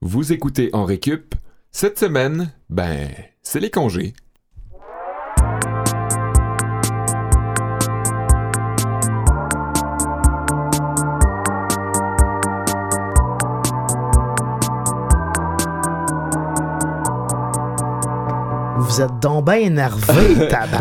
Vous écoutez en récup. Cette semaine, ben, c'est les congés. Vous êtes donc bien énervé, tabac.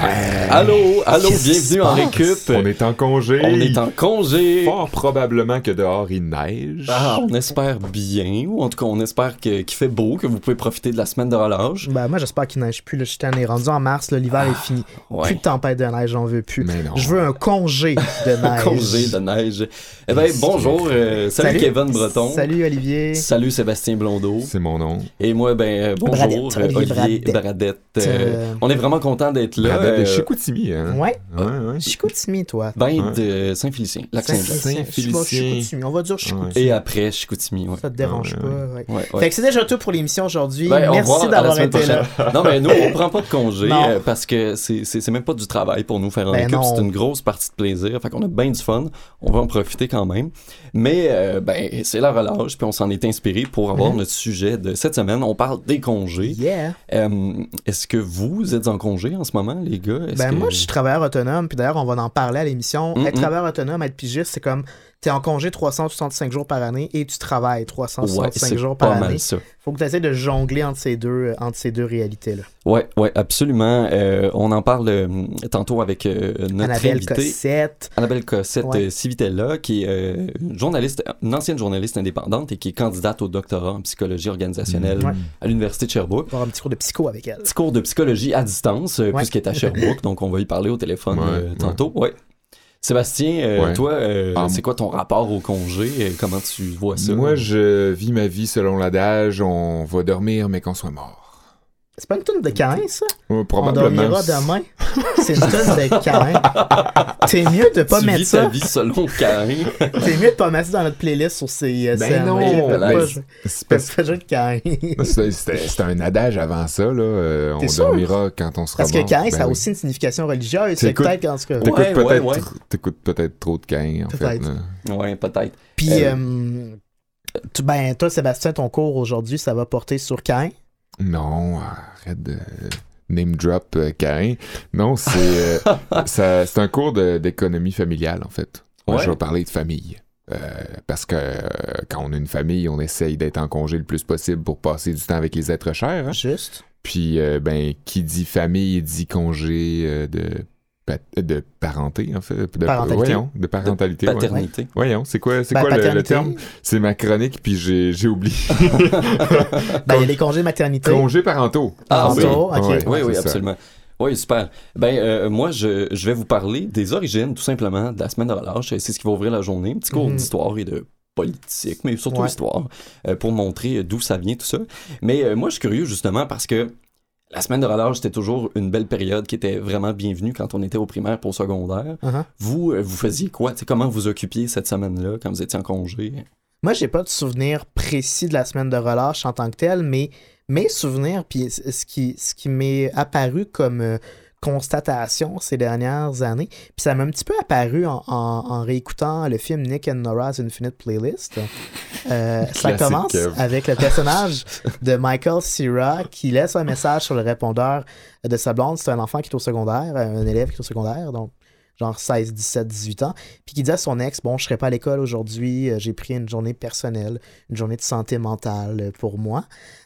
Allô, allô, bienvenue en récup. On est en congé. On est en congé. Fort probablement que dehors il neige. Ah, on espère bien, ou en tout cas, on espère que- qu'il fait beau, que vous pouvez profiter de la semaine de relâche. Ben, moi, j'espère qu'il neige plus. Là, je tanné. rendu en mars, là, l'hiver est fini. Plus Ouais. de tempête de neige, j'en veux plus. Mais non. Je veux un congé de neige. Congé de neige. Eh ben, bonjour. euh, salut, Kevin Breton. Salut, Olivier. Salut Sébastien Blondeau. C'est mon nom. Et moi, ben, euh, bonjour, Bradette, euh, Olivier Olivier Bradette. Bradette. Euh, Euh, on est vraiment content d'être là. Bradette de euh, Chicoutimi, hein? Ouais. Ouais, ouais. Chicoutimi, toi. ben Ouais. de Saint-Félicien. Saint-Félicien. Chicoutimi. On va dire Chicoutimi. Et après, Chicoutimi, ouais. Ça te dérange Ouais, pas. ouais. ouais. Ouais, ouais. Fait que c'est déjà tout pour l'émission aujourd'hui. Ben, Merci d'avoir été là. Non, mais nous, on prend pas de congé euh, parce que c'est même pas du travail pour nous faire un Ben non. C'est une grosse partie de plaisir. Fait qu'on a bien du fun. On va en profiter quand même. Mais, euh, ben, c'est la relâche. Puis on s'en est inspiré pour avoir Mhm. notre sujet de cette semaine. On parle des congés. Yeah. Euh, Est-ce que vous êtes en congé en ce moment, les gars? Ben que- moi, je suis travailleur autonome, puis d'ailleurs, on va en parler à l'émission. Mm, Être travailleur autonome, être pigiste, c'est comme t'es en congé 365 jours par année et tu travailles Ouais, 365 c'est jours par pas année. mal ça. Faut que tu essaies de jongler entre ces deux, euh, entre ces deux réalités-là. Ouais, ouais, absolument. Euh, on en parle euh, tantôt avec euh, notre Annabelle invité. Cossette. Annabelle Cossette Ouais. Civitella, qui est euh, une journaliste, une ancienne journaliste indépendante et qui est candidate au doctorat en psychologie organisationnelle à l'Université de Sherbrooke. On va avoir un petit cours de psycho avec elle. Petit cours de psychologie à distance, Ouais. puisqu'elle est à Sherbrooke, donc on va y parler au téléphone Ouais, euh, ouais. tantôt. Ouais. Sébastien, euh, Ouais. toi, euh, Ah, c'est quoi ton rapport au congé? Euh, Comment tu vois ça? Moi, je vis ma vie selon l'adage on va dormir, mais qu'on soit mort. C'est pas une tonne de Cain, ça? Ouais, On probablement. dormira demain. C'est une tonne de Cain. T'es mieux de pas tu mettre vis ta ça. vie selon Cain. T'es mieux de pas mettre ça dans notre playlist sur CSM. Ben non, pas c'est pas de Cain. que c'est- C'était un adage avant ça, là. euh, on sûr? dormira quand on sera Parce que. Cain, Ben ça a oui. aussi une signification religieuse. C'est peut-être cas. T'écoutes Ouais, peut-être ouais, ouais. tr- t'écoutes peut-être trop de Cain, en fait. Peut-être. là. ouais, peut-être. Puis, Euh, euh, tu- ben, toi, Sébastien, ton cours aujourd'hui, ça va porter sur Cain. Non, arrête de name drop euh, Cain. Non, c'est euh, ça- c'est un cours d'économie familiale, en fait. Moi, Ouais. je vais parler de famille. Euh, parce que euh, quand on a une famille, on essaye d'être en congé le plus possible pour passer du temps avec les êtres chers. hein. Juste. Puis, euh, ben, qui dit famille dit congé euh, de, de parenté, en fait. De, Parentalité. Voyons, de parentalité. Paternité. Voyons, c'est quoi, c'est Ben, quoi le- terme? C'est ma chronique, puis j'ai j'ai oublié. Ben, il y a les congés de maternité. Congés parentaux. Ah, oui. Parentaux, ok. Ouais, Oui, oui, ça. absolument. Oui, super. Ben, euh, moi, je, je vais vous parler des origines, tout simplement, de la semaine de relâche. C'est ce qui va ouvrir la journée. Un petit cours Mhm. d'histoire et de politique, mais surtout Ouais. histoire, euh, pour montrer d'où ça vient, tout ça. Mais euh, moi, je suis curieux, justement, parce que la semaine de relâche, c'était toujours une belle période qui était vraiment bienvenue quand on était au primaire pour au secondaire. Uh-huh. Vous, euh, vous faisiez quoi? T'sais, comment vous occupiez cette semaine-là quand vous étiez en congé? Moi, j'ai pas de souvenir précis de la semaine de relâche en tant que telle, mais mes souvenirs, puis ce qui, ce qui m'est apparu comme euh, constatation ces dernières années, puis ça m'a un petit peu apparu en, en- en réécoutant le film Nick and Nora's Infinite Playlist. Euh, ça commence Kev. avec le personnage de Michael Cera qui laisse un message sur le répondeur de sa blonde. C'est un enfant qui est au secondaire, un élève qui est au secondaire, donc genre 16, 17, 18 ans, puis qui dit à son ex, bon, je serai pas à l'école aujourd'hui, euh, j'ai pris une journée personnelle, une journée de santé mentale euh, pour moi.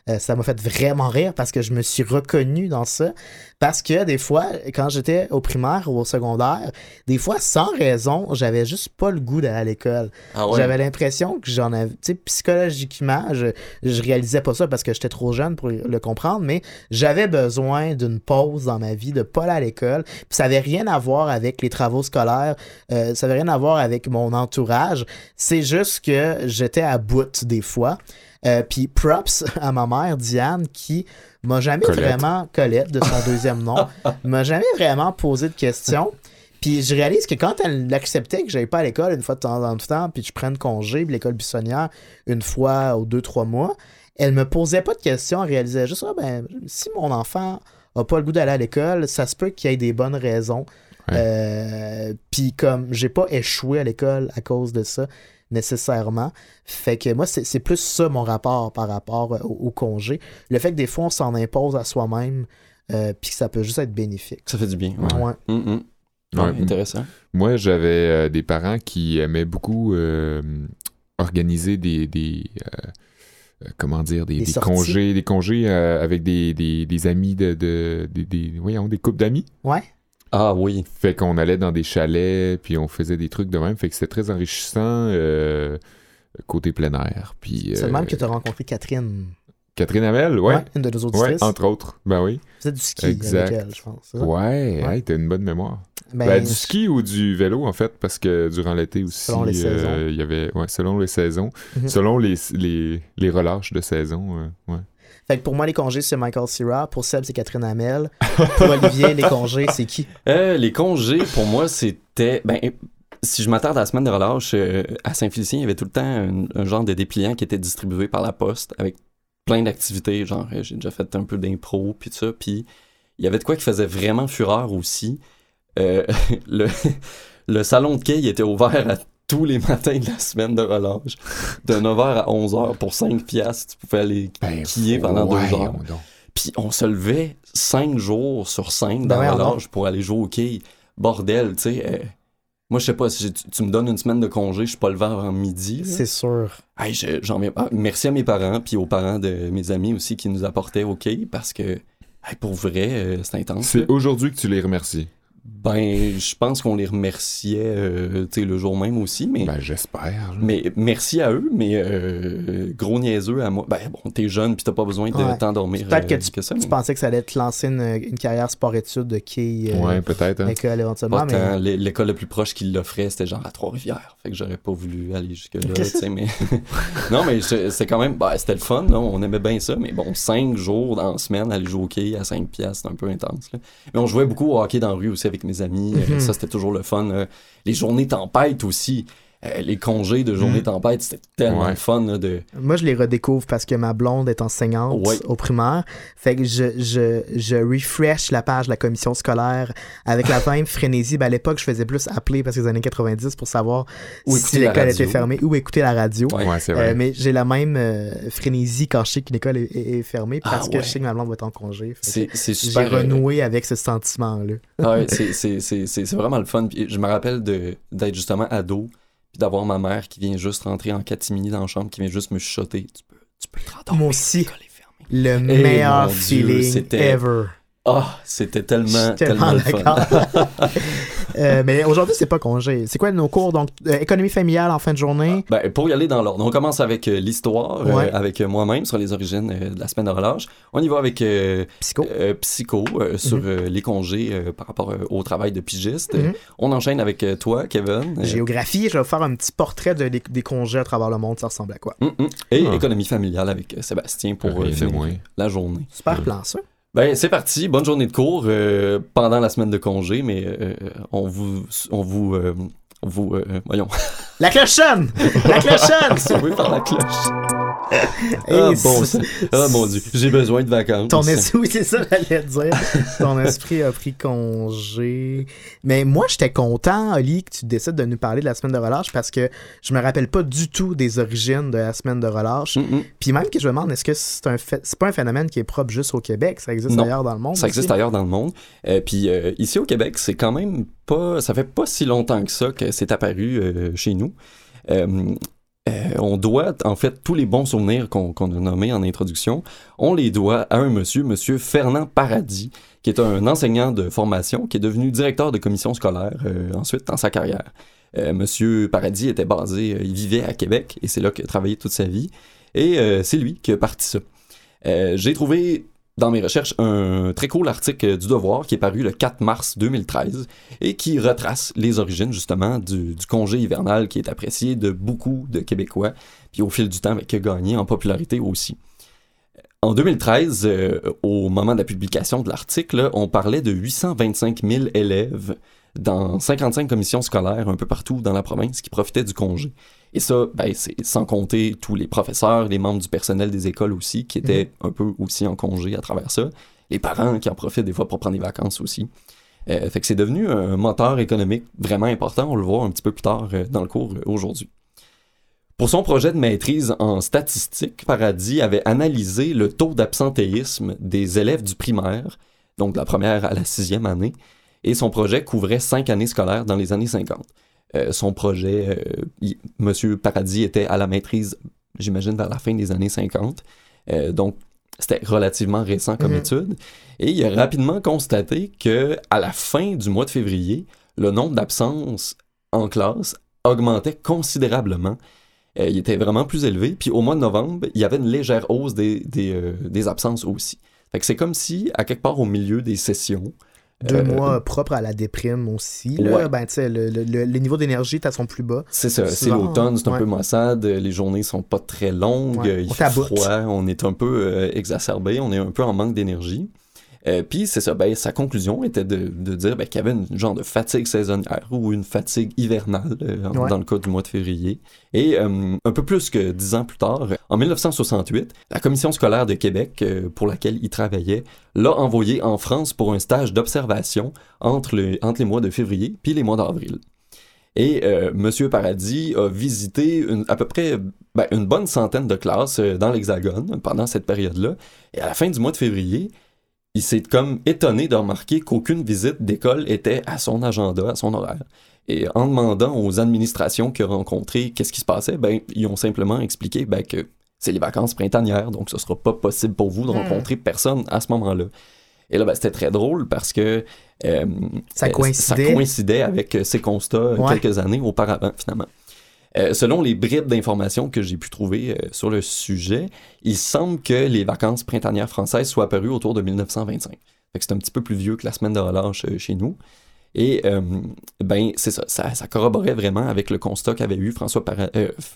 Euh, ça m'a fait vraiment rire parce que je me suis reconnu dans ça. Parce que des fois, quand j'étais au primaire ou au secondaire, des fois, sans raison, j'avais juste pas le goût d'aller à l'école. Ah J'avais l'impression que j'en avais. Tu sais, psychologiquement, je, je réalisais pas ça parce que j'étais trop jeune pour le comprendre, mais j'avais besoin d'une pause dans ma vie, de pas aller à l'école. Puis ça avait rien à voir avec les travaux scolaires, euh, ça avait rien à voir avec mon entourage. C'est juste que j'étais à bout des fois. Euh, puis props à ma mère, Diane, qui m'a jamais Colette. vraiment, Colette de son deuxième nom, m'a jamais vraiment posé de questions. Puis je réalise que quand elle acceptait que j'aille pas à l'école une fois de temps en temps, puis que je prenne congé, puis l'école buissonnière une fois ou deux, trois mois, elle me posait pas de questions, elle réalisait juste, ah, ben, si mon enfant a pas le goût d'aller à l'école, ça se peut qu'il y ait des bonnes raisons. Euh, puis comme j'ai pas échoué à l'école à cause de ça, nécessairement. Fait que moi, c'est c'est plus ça mon rapport par rapport euh, au, au congé. Le fait que des fois, on s'en impose à soi-même, euh, puis que ça peut juste être bénéfique. Ça fait du bien. Ouais. Ouais. Mm, mm. Ouais. Ouais, intéressant. Moi, j'avais euh, des parents qui aimaient beaucoup euh, organiser des, des comment dire, des, Des congés, des congés euh, avec des, des, des amis de, de des, des, voyons, des couples d'amis. Ouais. Ah oui. Fait qu'on allait dans des chalets, puis on faisait des trucs de même. Fait que c'était très enrichissant euh, côté plein air. Puis C'est le euh, même que tu as rencontré Catherine. Catherine Hamel, ouais. une de nos Ouais, auditrices. entre autres. Ben oui. Vous êtes du ski Exact. avec elle, je pense. ça? Ouais, Ouais. hey, t'as une bonne mémoire. Ben, Ben, du ski ou du vélo, en fait, parce que durant l'été aussi, Selon les euh, saisons. il y avait, ouais, selon les saisons, Mhm. selon les, les, les relâches de saison, euh, ouais. Fait que pour moi, les congés, c'est Michael Cera. Pour Seb, c'est Catherine Hamel. Pour Olivier, les congés, c'est qui? Euh, les congés, pour moi, c'était. Ben, si je m'attarde à la semaine de relâche, euh, à Saint-Félicien, il y avait tout le temps un, un genre de dépliant qui était distribué par la poste avec plein d'activités. Genre, euh, j'ai déjà fait un peu d'impro, puis tout ça. Puis il y avait de quoi qui faisait vraiment fureur aussi. Euh, le, le salon de quai il était ouvert à tous les matins de la semaine de relâche. De 9h à 11h pour 5 piastres. Tu pouvais aller Ben, quiller pendant deux voyons heures. Puis on se levait cinq jours sur cinq Ben dans donc. loge pour aller jouer au quai. Bordel, tu sais. euh, moi, je sais pas, si tu, tu me donnes une semaine de congé, je suis pas levé avant midi. C'est sûr. Hey, je- j'en ah, merci à mes parents, puis aux parents de mes amis aussi qui nous apportaient au quai, parce que, hey, pour vrai, euh, c'est intense. là. C'est aujourd'hui que tu les remercies. Ben, je pense qu'on les remerciait, euh, tu sais, le jour même aussi, mais... Ben, j'espère. Mais merci à eux, mais euh, gros niaiseux à moi. Ben bon, t'es jeune puis t'as pas besoin de Ouais. t'endormir. Peut-être que euh, tu, ça, tu mais- pensais que ça allait te lancer une, une carrière sport-études de quai euh, Ouais, peut-être. hein. école éventuellement. Pas. Mais L'é- L'école la plus proche qui l'offrait, c'était genre à Trois-Rivières. Fait que j'aurais pas voulu aller jusque-là, tu sais, mais... non, mais c'est quand même... bah, c'était le fun, là. On aimait bien ça, mais bon, cinq jours dans la semaine, aller jouer au hockey à 5 piastres, c'est un peu intense, là. Mais on jouait beaucoup au hockey dans la rue aussi avec mes amis. Euh, Mhm. Ça, c'était toujours le fun. euh. Les journées tempêtes aussi. Euh, les congés de journées Mhm. tempêtes, c'était tellement Ouais. fun, là, de... moi, je les redécouvre parce que ma blonde est enseignante Ouais. au primaire. Fait que je, je, je refresh la page de la commission scolaire avec la même frénésie. Ben, à l'époque, je faisais plus appeler parce que les années 90 pour savoir Ou si l'école était fermée ou écouter la radio. Ouais. Ouais, c'est Euh, mais j'ai la même euh, frénésie quand je sais qu'une école est, est- est fermée Ah parce que ouais. je sais que ma blonde va être en congé. C'est J'ai euh, renoué avec ce sentiment-là. Ah ouais, c'est- c'est c'est- c'est- c'est vraiment le fun. Puis je me rappelle de- d'être justement ado, puis d'avoir ma mère qui vient juste rentrer en catimini dans la chambre, qui vient juste me chuchoter. Tu peux, tu peux te rendormir, Moi aussi. Le Eh, meilleur Dieu, feeling c'était- ever. Ah, c'était Je tellement, tellement, tellement le fun. Euh, mais aujourd'hui, c'est pas congé. C'est quoi nos cours? Donc, euh, économie familiale en fin de journée? Ben, pour y aller dans l'ordre, on commence avec euh, l'histoire, euh, Ouais. avec euh, moi-même sur les origines euh, de la semaine de relâche. On y va avec euh, Psycho. euh, psycho euh, sur Mhm. euh, les congés euh, par rapport euh, au travail de pigiste. Mhm. On enchaîne avec euh, toi, Kevin. euh, Géographie, je vais vous faire un petit portrait de, des, des congés à travers le monde. Ça ressemble à quoi? hum, hum. Et Ah. économie familiale avec euh, Sébastien pour euh, la journée. Super plan, ça. Ben, c'est parti. Bonne journée de cours euh, pendant la semaine de congé, mais euh, on vous, on vous, euh, on vous, euh, voyons, La cloche sonne! La cloche sonne! la cloche. Ah, bon, ah mon dieu, j'ai besoin de vacances. Ton esprit, oui, c'est ça, j'allais dire. Ton esprit a pris congé. Mais moi, j'étais content, Oli, que tu décides de nous parler de la semaine de relâche parce que je me rappelle pas du tout des origines de la semaine de relâche. Puis même que je me demande, est-ce que c'est un fait... c'est pas un phénomène qui est propre juste au Québec? Ça existe Non. ailleurs dans le monde? Ça existe ailleurs dans le monde. Euh, puis euh, ici au Québec, c'est quand même pas. Ça fait pas si longtemps que ça que c'est apparu euh, chez nous. Euh, euh, on doit, en fait, tous les bons souvenirs qu'on a nommés en introduction, on les doit à un monsieur, monsieur Fernand Paradis, qui est un enseignant de formation, qui est devenu directeur de commission scolaire euh, ensuite dans sa carrière. Euh, monsieur Paradis était basé, il vivait à Québec, et c'est là qu'il a travaillé toute sa vie, et c'est lui qui a parti ça. J'ai trouvé dans mes recherches un très cool article du Devoir qui est paru le 4 mars 2013 et qui retrace les origines justement du, congé hivernal qui est apprécié de beaucoup de Québécois, puis au fil du temps qui a gagné en popularité aussi. En 2013, euh, au moment de la publication de l'article, on parlait de 825 000 élèves dans 55 commissions scolaires un peu partout dans la province qui profitaient du congé. Et ça, ben, c'est sans compter tous les professeurs, les membres du personnel des écoles aussi, qui étaient un peu aussi en congé à travers ça. Les parents qui en profitent des fois pour prendre des vacances aussi. Euh, fait que c'est devenu un moteur économique vraiment important. On le voit un petit peu plus tard euh, dans le cours euh, aujourd'hui. Pour son projet de maîtrise en statistique, Paradis avait analysé le taux d'absentéisme des élèves du primaire, donc de la première à la sixième année, et son projet couvrait cinq années scolaires dans les années 50. Euh, son projet, euh, Monsieur Paradis était à la maîtrise, j'imagine, vers la fin des années 50. Euh, donc, c'était relativement récent comme Mhm. étude. Et il a rapidement constaté que à la fin du mois de février, le nombre d'absences en classe augmentait considérablement. Euh, il était vraiment plus élevé. Puis au mois de novembre, il y avait une légère hausse des, des, euh, des absences aussi. Fait que c'est comme si, à quelque part au milieu des sessions, Deux euh, mois propres à la déprime aussi. Ouais. Ben, tu sais, le, le, le- le niveau d'énergie est à son plus bas. C'est ça, c'est l'automne, c'est un ouais. peu maussade, les journées sont pas très longues, Ouais, il on fait froid, on est un peu euh, exacerbé, on est un peu en manque d'énergie. Euh, Puis c'est ça, ben, sa conclusion était de, de dire ben, qu'il y avait une genre de fatigue saisonnière ou une fatigue hivernale euh, Ouais. dans le cas du mois de février. Et euh, un peu plus que dix ans plus tard, en 1968, la commission scolaire de Québec, euh, pour laquelle il travaillait, l'a envoyé en France pour un stage d'observation entre, le- entre les mois de février puis les mois d'avril. Et euh, Monsieur Paradis a visité une- à peu près ben, une bonne centaine de classes euh, dans l'Hexagone pendant cette période-là. Et à la fin du mois de février, il s'est comme étonné de remarquer qu'aucune visite d'école était à son agenda, à son horaire. Et en demandant aux administrations qu'il a rencontrées qu'est-ce qui se passait, ben, ils ont simplement expliqué ben, que c'est les vacances printanières, donc ce sera pas possible pour vous de Hmm. rencontrer personne à ce moment-là. Et là, ben, c'était très drôle parce que euh, Ça euh, coïncidait. ça coïncidait avec ces constats Ouais. quelques années auparavant, finalement. Euh, selon les bribes d'informations que j'ai pu trouver euh, sur le sujet, il semble que les vacances printanières françaises soient apparues autour de 1925. Fait que c'est un petit peu plus vieux que la semaine de relâche euh, chez nous. Et ben, c'est ça, ça, ça corroborait vraiment avec le constat qu'avait eu François, Para-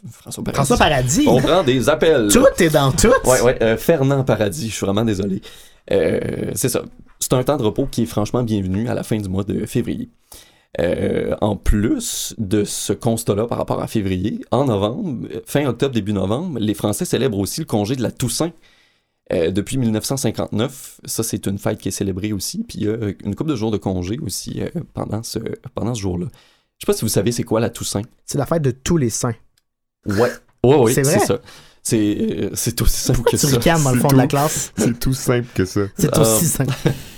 François Paradis. François Paradis? On prend des appels. Tout est dans tout. Ouais, ouais, Fernand Paradis, je suis vraiment désolé. C'est ça. C'est un temps de repos qui est franchement bienvenu à la fin du mois de février. Euh, en plus de ce constat-là par rapport à février, en novembre, euh, fin octobre, début novembre, les Français célèbrent aussi le congé de la Toussaint. Euh, depuis 1959, ça c'est une fête qui est célébrée aussi, puis il y a une couple de jours de congé aussi euh, pendant ce, pendant ce jour-là. Je sais pas si vous savez c'est quoi la Toussaint. C'est la fête de tous les saints. Ouais. Ouais, ouais, C'est ça. C'est euh, c'est aussi simple que ça. dans le c'est fond de la tout. classe? C'est tout simple que ça. C'est aussi simple.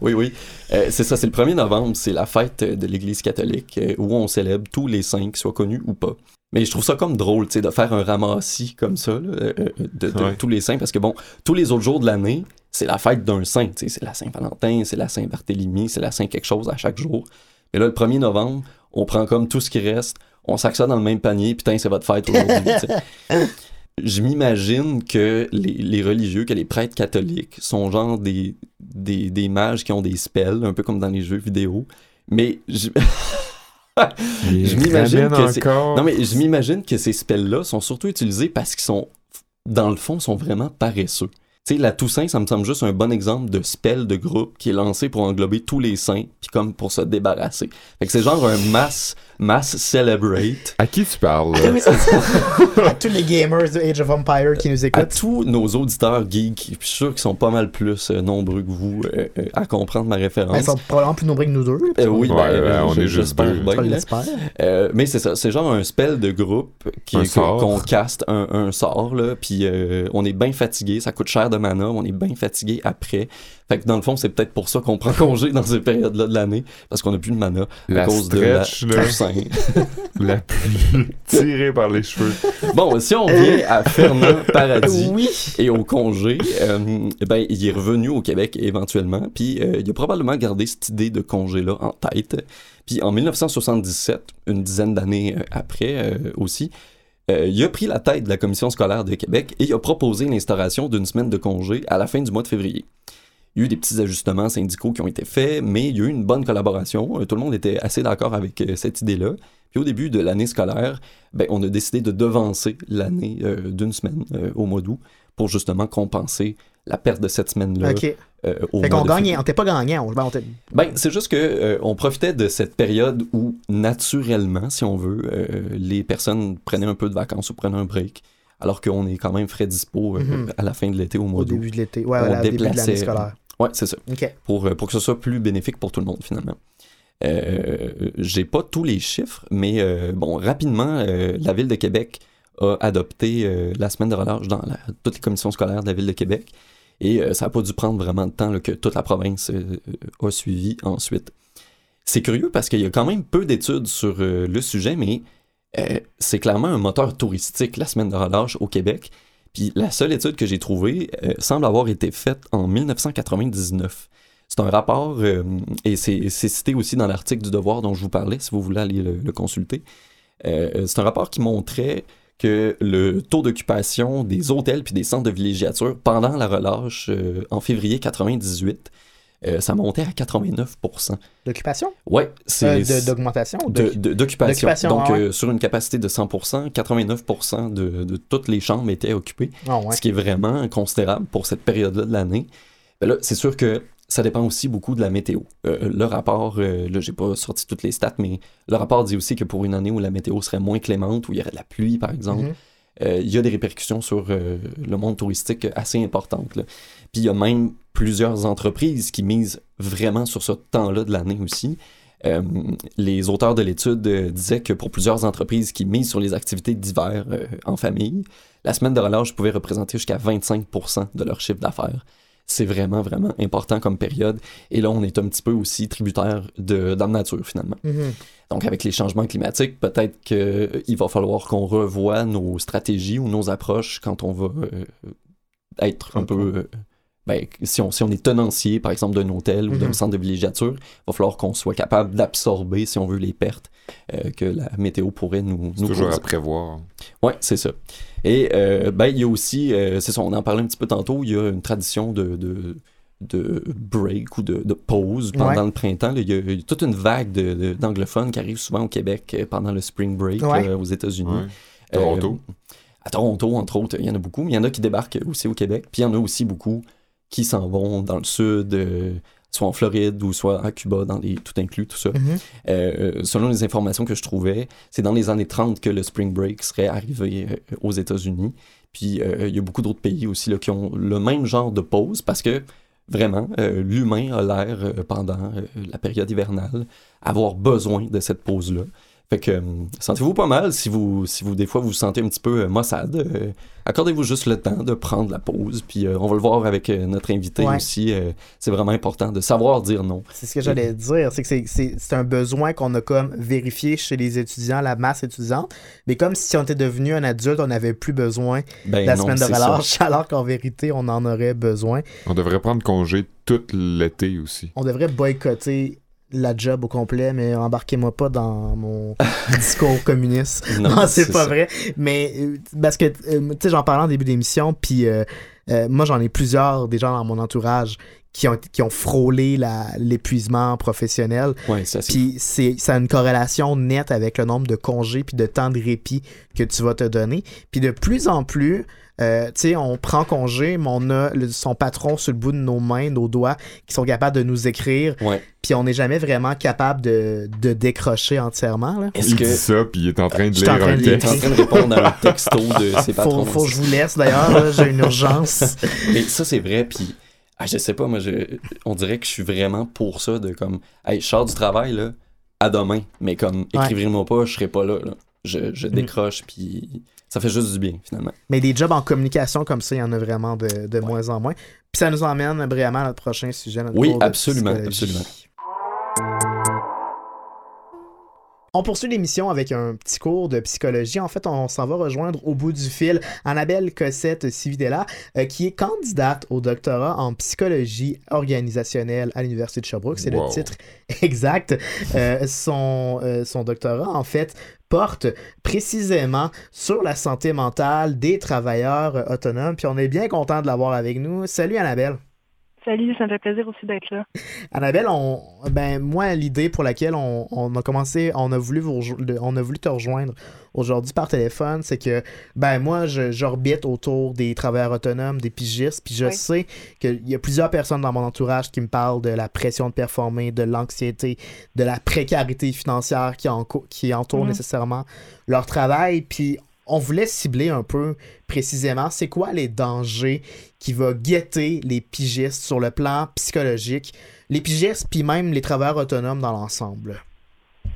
Oui, oui. Euh, c'est ça, c'est le 1er novembre, c'est la fête de l'Église catholique euh, où on célèbre tous les saints, qu'ils soient connus ou pas. Mais je trouve ça comme drôle, tu sais, de faire un ramassis comme ça, là, euh, de, de Ouais. tous les saints, parce que bon, tous les autres jours de l'année, c'est la fête d'un saint, tu sais, c'est la Saint-Valentin, c'est la Saint-Barthélemy, c'est la Saint quelque chose à chaque jour. Mais là, le 1er novembre, on prend comme tout ce qui reste, on sac ça dans le même panier, putain, c'est votre fête aujourd'hui. Je m'imagine que les, les religieux, que les prêtres catholiques sont genre des, des, des mages qui ont des spells, un peu comme dans les jeux vidéo. Mais je, m'imagine que encore. non, mais je m'imagine que ces spells-là sont surtout utilisés parce qu'ils sont, dans le fond, sont vraiment paresseux. Tu sais, la Toussaint, ça me semble juste un bon exemple de spell de groupe qui est lancé pour englober tous les saints, puis comme pour se débarrasser. Fait que c'est genre un mass, mass celebrate À qui tu parles? Ah là? À tous les gamers de Age of Empire qui nous à écoutent. tous nos auditeurs geeks. Je suis sûr qu'ils sont pas mal plus euh, nombreux que vous euh, euh, à comprendre ma référence. Ben, Ils sont probablement plus nombreux que nous deux. Euh, oui, Ouais, ben, ouais, euh, on est juste deux. bien, On là. l'espère. Euh, mais c'est ça, c'est genre un spell de groupe qu'on caste un, un sort là, puis euh, on est bien fatigué, ça coûte cher de mana, on est bien fatigué après. Fait que dans le fond, c'est peut-être pour ça qu'on prend congé dans ces périodes-là de l'année parce qu'on a plus de mana à cause de la Toussaint. la plus tirée par les cheveux. bon, si on vient à Fernand Paradis Oui. et au congé, euh, ben il est revenu au Québec éventuellement, puis euh, il a probablement gardé cette idée de congé-là en tête. Puis en 1977, une dizaine d'années euh, après euh, aussi, euh, il a pris la tête de la commission scolaire de Québec et il a proposé l'instauration d'une semaine de congé à la fin du mois de février. Il y a eu des petits ajustements syndicaux qui ont été faits, mais il y a eu une bonne collaboration. Euh, Tout le monde était assez d'accord avec euh, cette idée-là. Puis au début de l'année scolaire, ben, on a décidé de devancer l'année euh, d'une semaine euh, au mois d'août pour justement compenser la perte de cette semaine-là Ok. euh, au Fait qu'on gagnait. On n'était pas gagnant. On, ben, c'est juste que on profitait de cette période où, naturellement, si on veut, les personnes prenaient un peu de vacances ou prenaient un break, alors qu'on est quand même frais dispo euh, Mhm. à la fin de l'été au mois au d'août. début de l'été. Ouais, On au début de l'année scolaire. Ouais, c'est ça. Pour, euh, pour que ce soit plus bénéfique pour tout le monde, finalement. Euh, J'ai pas tous les chiffres, mais euh, bon, rapidement, euh, la ville de Québec a adopté la semaine de relâche dans la- toutes les commissions scolaires de la ville de Québec. Et ça n'a pas dû prendre vraiment de temps là, que toute la province a suivi ensuite. C'est curieux parce qu'il y a quand même peu d'études sur le sujet, mais c'est clairement un moteur touristique, la semaine de relâche au Québec. Puis la seule étude que j'ai trouvée euh, semble avoir été faite en 1999. C'est un rapport, euh, et c'est cité aussi dans l'article du Devoir dont je vous parlais, si vous voulez aller le, consulter. Euh, c'est un rapport qui montrait que le taux d'occupation des hôtels puis des centres de villégiature pendant la relâche en février 98, euh, ça montait à 89%. D'occupation? C'est Euh, D'augmentation d'occupation. Donc, ah ouais. euh, sur une capacité de 100%, 89% de, de toutes les chambres étaient occupées, Ah ouais. ce qui est vraiment considérable pour cette période-là de l'année. Ben là, c'est sûr que ça dépend aussi beaucoup de la météo. Euh, le rapport, euh, là, j'ai pas sorti toutes les stats, mais le rapport dit aussi que pour une année où la météo serait moins clémente, où il y aurait de la pluie, par exemple, Mhm. euh, il y a des répercussions sur le monde touristique assez importantes. là. Puis il y a même plusieurs entreprises qui misent vraiment sur ce temps-là de l'année aussi. Euh, les auteurs de l'étude euh, disaient que pour plusieurs entreprises qui misent sur les activités d'hiver euh, en famille, la semaine de relâche pouvait représenter jusqu'à 25% de leur chiffre d'affaires. C'est vraiment, vraiment important comme période. Et là, on est un petit peu aussi tributaire de, la nature, finalement. Mhm. Donc, avec les changements climatiques, peut-être qu'il va falloir qu'on revoie nos stratégies ou nos approches quand on va être un peu. Ben, si, on, si on est tenancier, par exemple, d'un hôtel ou d'un Mhm. centre de villégiature, il va falloir qu'on soit capable d'absorber, si on veut, les pertes euh, que la météo pourrait nous, C'est nous toujours à prévoir. Ouais, c'est ça. Et euh, ben, il y a aussi, euh, c'est ça, on en parlait un petit peu tantôt, il y a une tradition de, de, de break ou de, de pause pendant Ouais. le printemps. là. Il y, a, il y a toute une vague de- de- d'anglophones qui arrivent souvent au Québec pendant le spring break Ouais. euh, aux États-Unis. Ouais. Toronto. Euh, à Toronto, entre autres, il y en a beaucoup. Mais il y en a qui débarquent aussi au Québec. Puis il y en a aussi beaucoup qui s'en vont dans le sud, euh, soit en Floride ou soit à Cuba, dans les tout inclus, tout ça. Mhm. Euh, selon les informations que je trouvais, c'est dans les années 30 que le spring break serait arrivé euh, aux États-Unis. Puis il y a beaucoup d'autres pays aussi là, qui ont le même genre de pause parce que vraiment, euh, l'humain a l'air, euh, pendant euh, la période hivernale, avoir besoin de cette pause-là. Fait que, euh, sentez-vous pas mal si vous, si vous, des fois, vous vous sentez un petit peu euh, maussade. euh, accordez-vous juste le temps de prendre la pause. Puis euh, on va le voir avec euh, notre invité Ouais. aussi. euh, c'est vraiment important de savoir dire non. C'est ce que j'allais dire, c'est que c'est- c'est c'est un besoin qu'on a comme vérifié chez les étudiants, la masse étudiante, mais comme si on était devenu un adulte, on n'avait plus besoin Ben de la non, semaine de relâche, alors qu'en vérité, on en aurait besoin. On devrait prendre congé tout l'été aussi. On devrait boycotter la job au complet, mais embarquez-moi pas dans mon discours communiste. Non, Non, c'est pas ça. vrai. Mais euh, parce que, euh, tu sais, j'en parlais en début d'émission, puis euh, euh, moi, j'en ai plusieurs des gens dans mon entourage qui ont, qui ont frôlé l'épuisement professionnel. Ouais, c'est assez Puis c'est ça a une corrélation nette avec le nombre de congés puis de temps de répit que tu vas te donner. Puis de plus en plus, euh, tu sais, on prend congé, mais on a le- son patron sur le bout de nos mains, nos doigts, qui sont capables de nous écrire. Ouais. Puis on n'est jamais vraiment capable de, de décrocher entièrement. Là. Est-ce il que dit ça, puis il est en train de lire un de il est en texte. train de répondre à un texto de ses patrons? Faut, faut que je vous laisse d'ailleurs, là, j'ai une urgence. Et ça, c'est vrai, puis ah, je sais pas, moi, je, on dirait que je suis vraiment pour ça, de comme, hey, je sors du travail, là, à demain, mais comme, Ouais. écrivez-moi pas, je serai pas là, là. Je, je Mm. décroche, puis ça fait juste du bien, finalement. Mais des jobs en communication comme ça, il y en a vraiment de, de moins en moins. Puis ça nous emmène vraiment à notre prochain sujet. Notre Oui, absolument, absolument. On poursuit l'émission avec un petit cours de psychologie. En fait, on s'en va rejoindre au bout du fil Annabelle Cossette Cividella, euh, qui est candidate au doctorat en psychologie organisationnelle à l'Université de Sherbrooke. C'est Wow. le titre exact. Euh, son, euh, son doctorat, en fait, porte précisément sur la santé mentale des travailleurs autonomes. Puis on est bien content de l'avoir avec nous. Salut Annabelle. Salut, ça me fait plaisir aussi d'être là. Annabelle, on, ben moi l'idée pour laquelle on, on a commencé, on a voulu vous on a voulu te rejoindre aujourd'hui par téléphone, c'est que ben moi je- j'orbite autour des travailleurs autonomes, des pigistes, puis je Oui. sais qu'il y a plusieurs personnes dans mon entourage qui me parlent de la pression de performer, de l'anxiété, de la précarité financière qui, en, qui entoure Mhm. nécessairement leur travail, puis on voulait cibler un peu précisément c'est quoi les dangers qui va guetter les pigistes sur le plan psychologique, les pigistes puis même les travailleurs autonomes dans l'ensemble?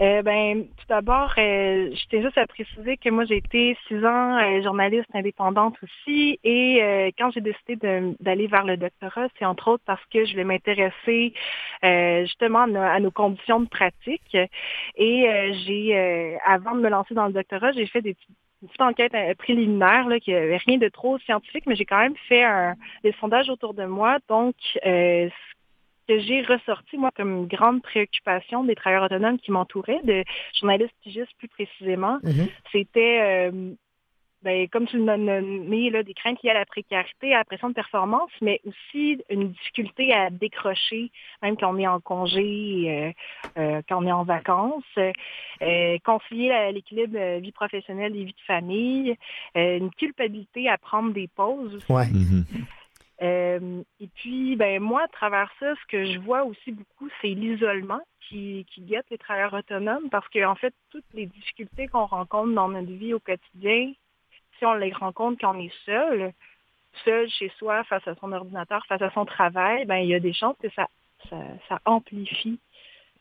Euh, ben, tout d'abord, euh, je tiens juste à préciser que moi, j'ai été six ans euh, journaliste indépendante aussi. Et euh, quand j'ai décidé d'aller vers le doctorat, c'est entre autres parce que je voulais m'intéresser euh, justement à nos, conditions de pratique. Et j'ai, avant de me lancer dans le doctorat, j'ai fait des une petite enquête euh, préliminaire là, qui avait rien de trop scientifique, mais j'ai quand même fait un, des sondages autour de moi. Donc, euh, ce que j'ai ressorti, moi, comme une grande préoccupation des travailleurs autonomes qui m'entouraient, de journalistes pigistes plus précisément, Mhm. c'était, euh, ben, comme tu l'as nommé, là, des craintes liées à la précarité, à la pression de performance, mais aussi une difficulté à décrocher, même quand on est en congé, euh, euh, quand on est en vacances, euh, concilier l'équilibre euh, vie professionnelle et vie de famille, euh, une culpabilité à prendre des pauses Ouais. Mhm. euh, et puis, ben moi, à travers ça, ce que je vois aussi beaucoup, c'est l'isolement qui, qui guette les travailleurs autonomes parce qu'en fait, toutes les difficultés qu'on rencontre dans notre vie au quotidien, si on les rencontre quand on est seul, seul chez soi, face à son ordinateur, face à son travail, ben il y a des chances que ça, ça, amplifie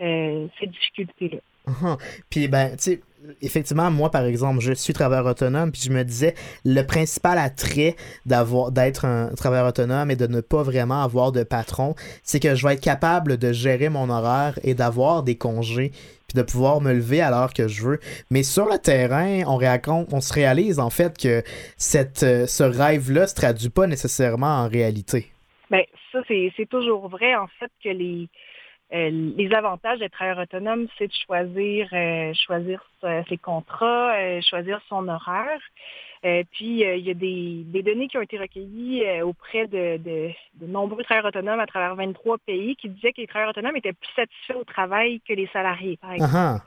euh, ces difficultés-là. Mhm. Puis, ben, tu sais, effectivement, moi, par exemple, je suis travailleur autonome, puis je me disais, le principal attrait d'avoir, d'être un travailleur autonome et de ne pas vraiment avoir de patron, c'est que je vais être capable de gérer mon horaire et d'avoir des congés, puis de pouvoir me lever à l'heure que je veux. Mais sur le terrain, on, raconte, on se réalise, en fait, que cette, euh, ce rêve-là se traduit pas nécessairement en réalité. Ben, ça, c'est toujours vrai, en fait, que les, euh, les avantages d'être travailleur autonome, c'est de choisir, euh, choisir ses contrats, choisir son horaire. Euh, puis, euh, il y a des, des données qui ont été recueillies euh, auprès de, de- de nombreux travailleurs autonomes à travers 23 pays qui disaient que les travailleurs autonomes étaient plus satisfaits au travail que les salariés, par exemple. Ah ah.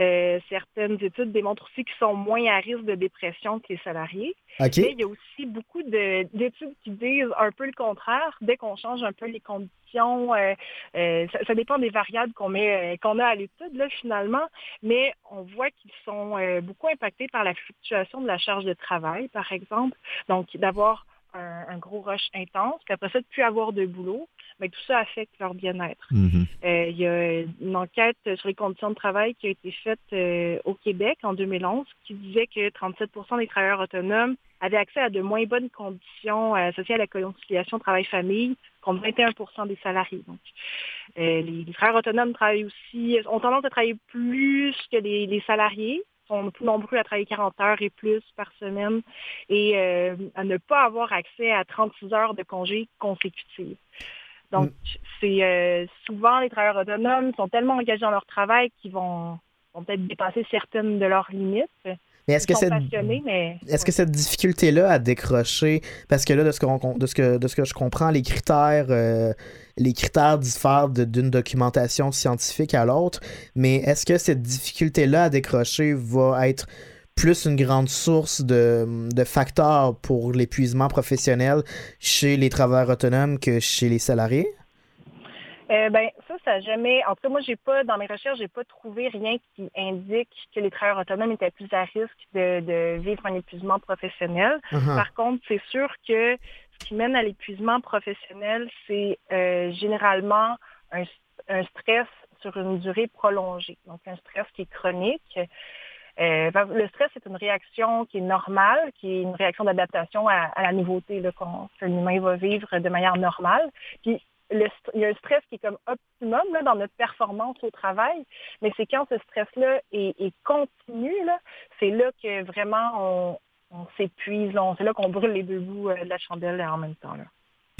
Euh, certaines études démontrent aussi qu'ils sont moins à risque de dépression que les salariés. Mais il y a aussi beaucoup de- d'études qui disent un peu le contraire. Dès qu'on change un peu les conditions, euh, euh, ça, ça dépend des variables qu'on met, qu'on a à l'étude là finalement, mais on voit qu'ils sont beaucoup impactés par la fluctuation de la charge de travail, par exemple. Donc d'avoir un, un gros rush intense, puis après ça de plus avoir de boulot, mais tout ça affecte leur bien-être. Mhm. Euh, il y a une enquête sur les conditions de travail qui a été faite euh, au Québec en 2011 qui disait que 37% des travailleurs autonomes avaient accès à de moins bonnes conditions euh, associées à la conciliation travail-famille contre 21% des salariés. Donc, euh, les, les travailleurs autonomes travaillent aussi, ont tendance à travailler plus que les, les salariés sont plus nombreux à travailler 40 heures et plus par semaine et euh, à ne pas avoir accès à 36 heures de congés consécutifs. Donc, c'est euh, souvent les travailleurs autonomes sont tellement engagés dans leur travail qu'ils vont, vont peut-être dépasser certaines de leurs limites. Mais est-ce que cette mais Est-ce que cette difficulté-là à décrocher, parce que là, de ce que, de ce que, de ce que je comprends, les critères, euh, les critères diffèrent d'une documentation scientifique à l'autre, mais est-ce que cette difficulté-là à décrocher va être plus une grande source de, de facteurs pour l'épuisement professionnel chez les travailleurs autonomes que chez les salariés? Euh, ben ça, ça a jamais. En tout cas, moi, j'ai pas dans mes recherches, j'ai pas trouvé rien qui indique que les travailleurs autonomes étaient plus à risque de, de vivre un épuisement professionnel. Uh-huh. Par contre, c'est sûr que ce qui mène à l'épuisement professionnel, c'est euh, généralement un, un stress sur une durée prolongée. Donc, un stress qui est chronique. Euh, le stress, c'est une réaction qui est normale, qui est une réaction d'adaptation à, la nouveauté qu'on, que va vivre de manière normale. Puis, il y a un stress qui est comme optimum dans notre performance au travail, mais c'est quand ce stress-là est, continu, c'est là que vraiment on, s'épuise, c'est là qu'on brûle les deux bouts euh, de la chandelle en même temps. Là.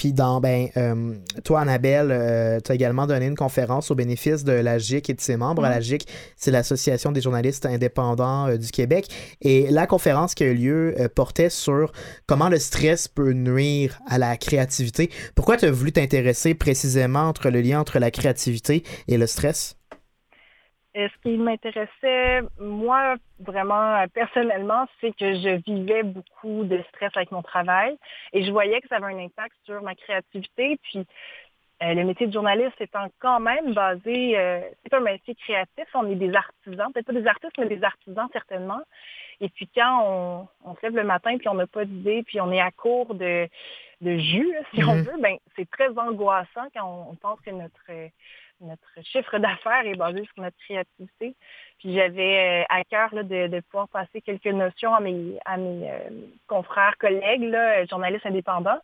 Puis dans, ben, euh, toi, Annabelle, tu as également donné une conférence au bénéfice de la GIC et de ses membres. La GIC, c'est l'Association des journalistes indépendants euh, du Québec. Et la conférence qui a eu lieu euh, portait sur comment le stress peut nuire à la créativité. Pourquoi tu as voulu t'intéresser précisément entre le lien entre la créativité et le stress? Euh, ce qui m'intéressait, moi, vraiment euh, personnellement, c'est que je vivais beaucoup de stress avec mon travail et je voyais que ça avait un impact sur ma créativité. Puis, euh, le métier de journaliste étant quand même basé, euh, c'est un métier créatif, on est des artisans, peut-être pas des artistes, mais des artisans certainement. Et puis quand on, on se lève le matin puis on n'a pas d'idée, puis on est à court de, de jus, si on Mhm. veut, ben c'est très angoissant quand on, on pense que notre euh, notre chiffre d'affaires est basé sur notre créativité. Puis j'avais euh, à cœur là, de, de pouvoir passer quelques notions à mes à mes euh, confrères, collègues, là, euh, journalistes indépendants.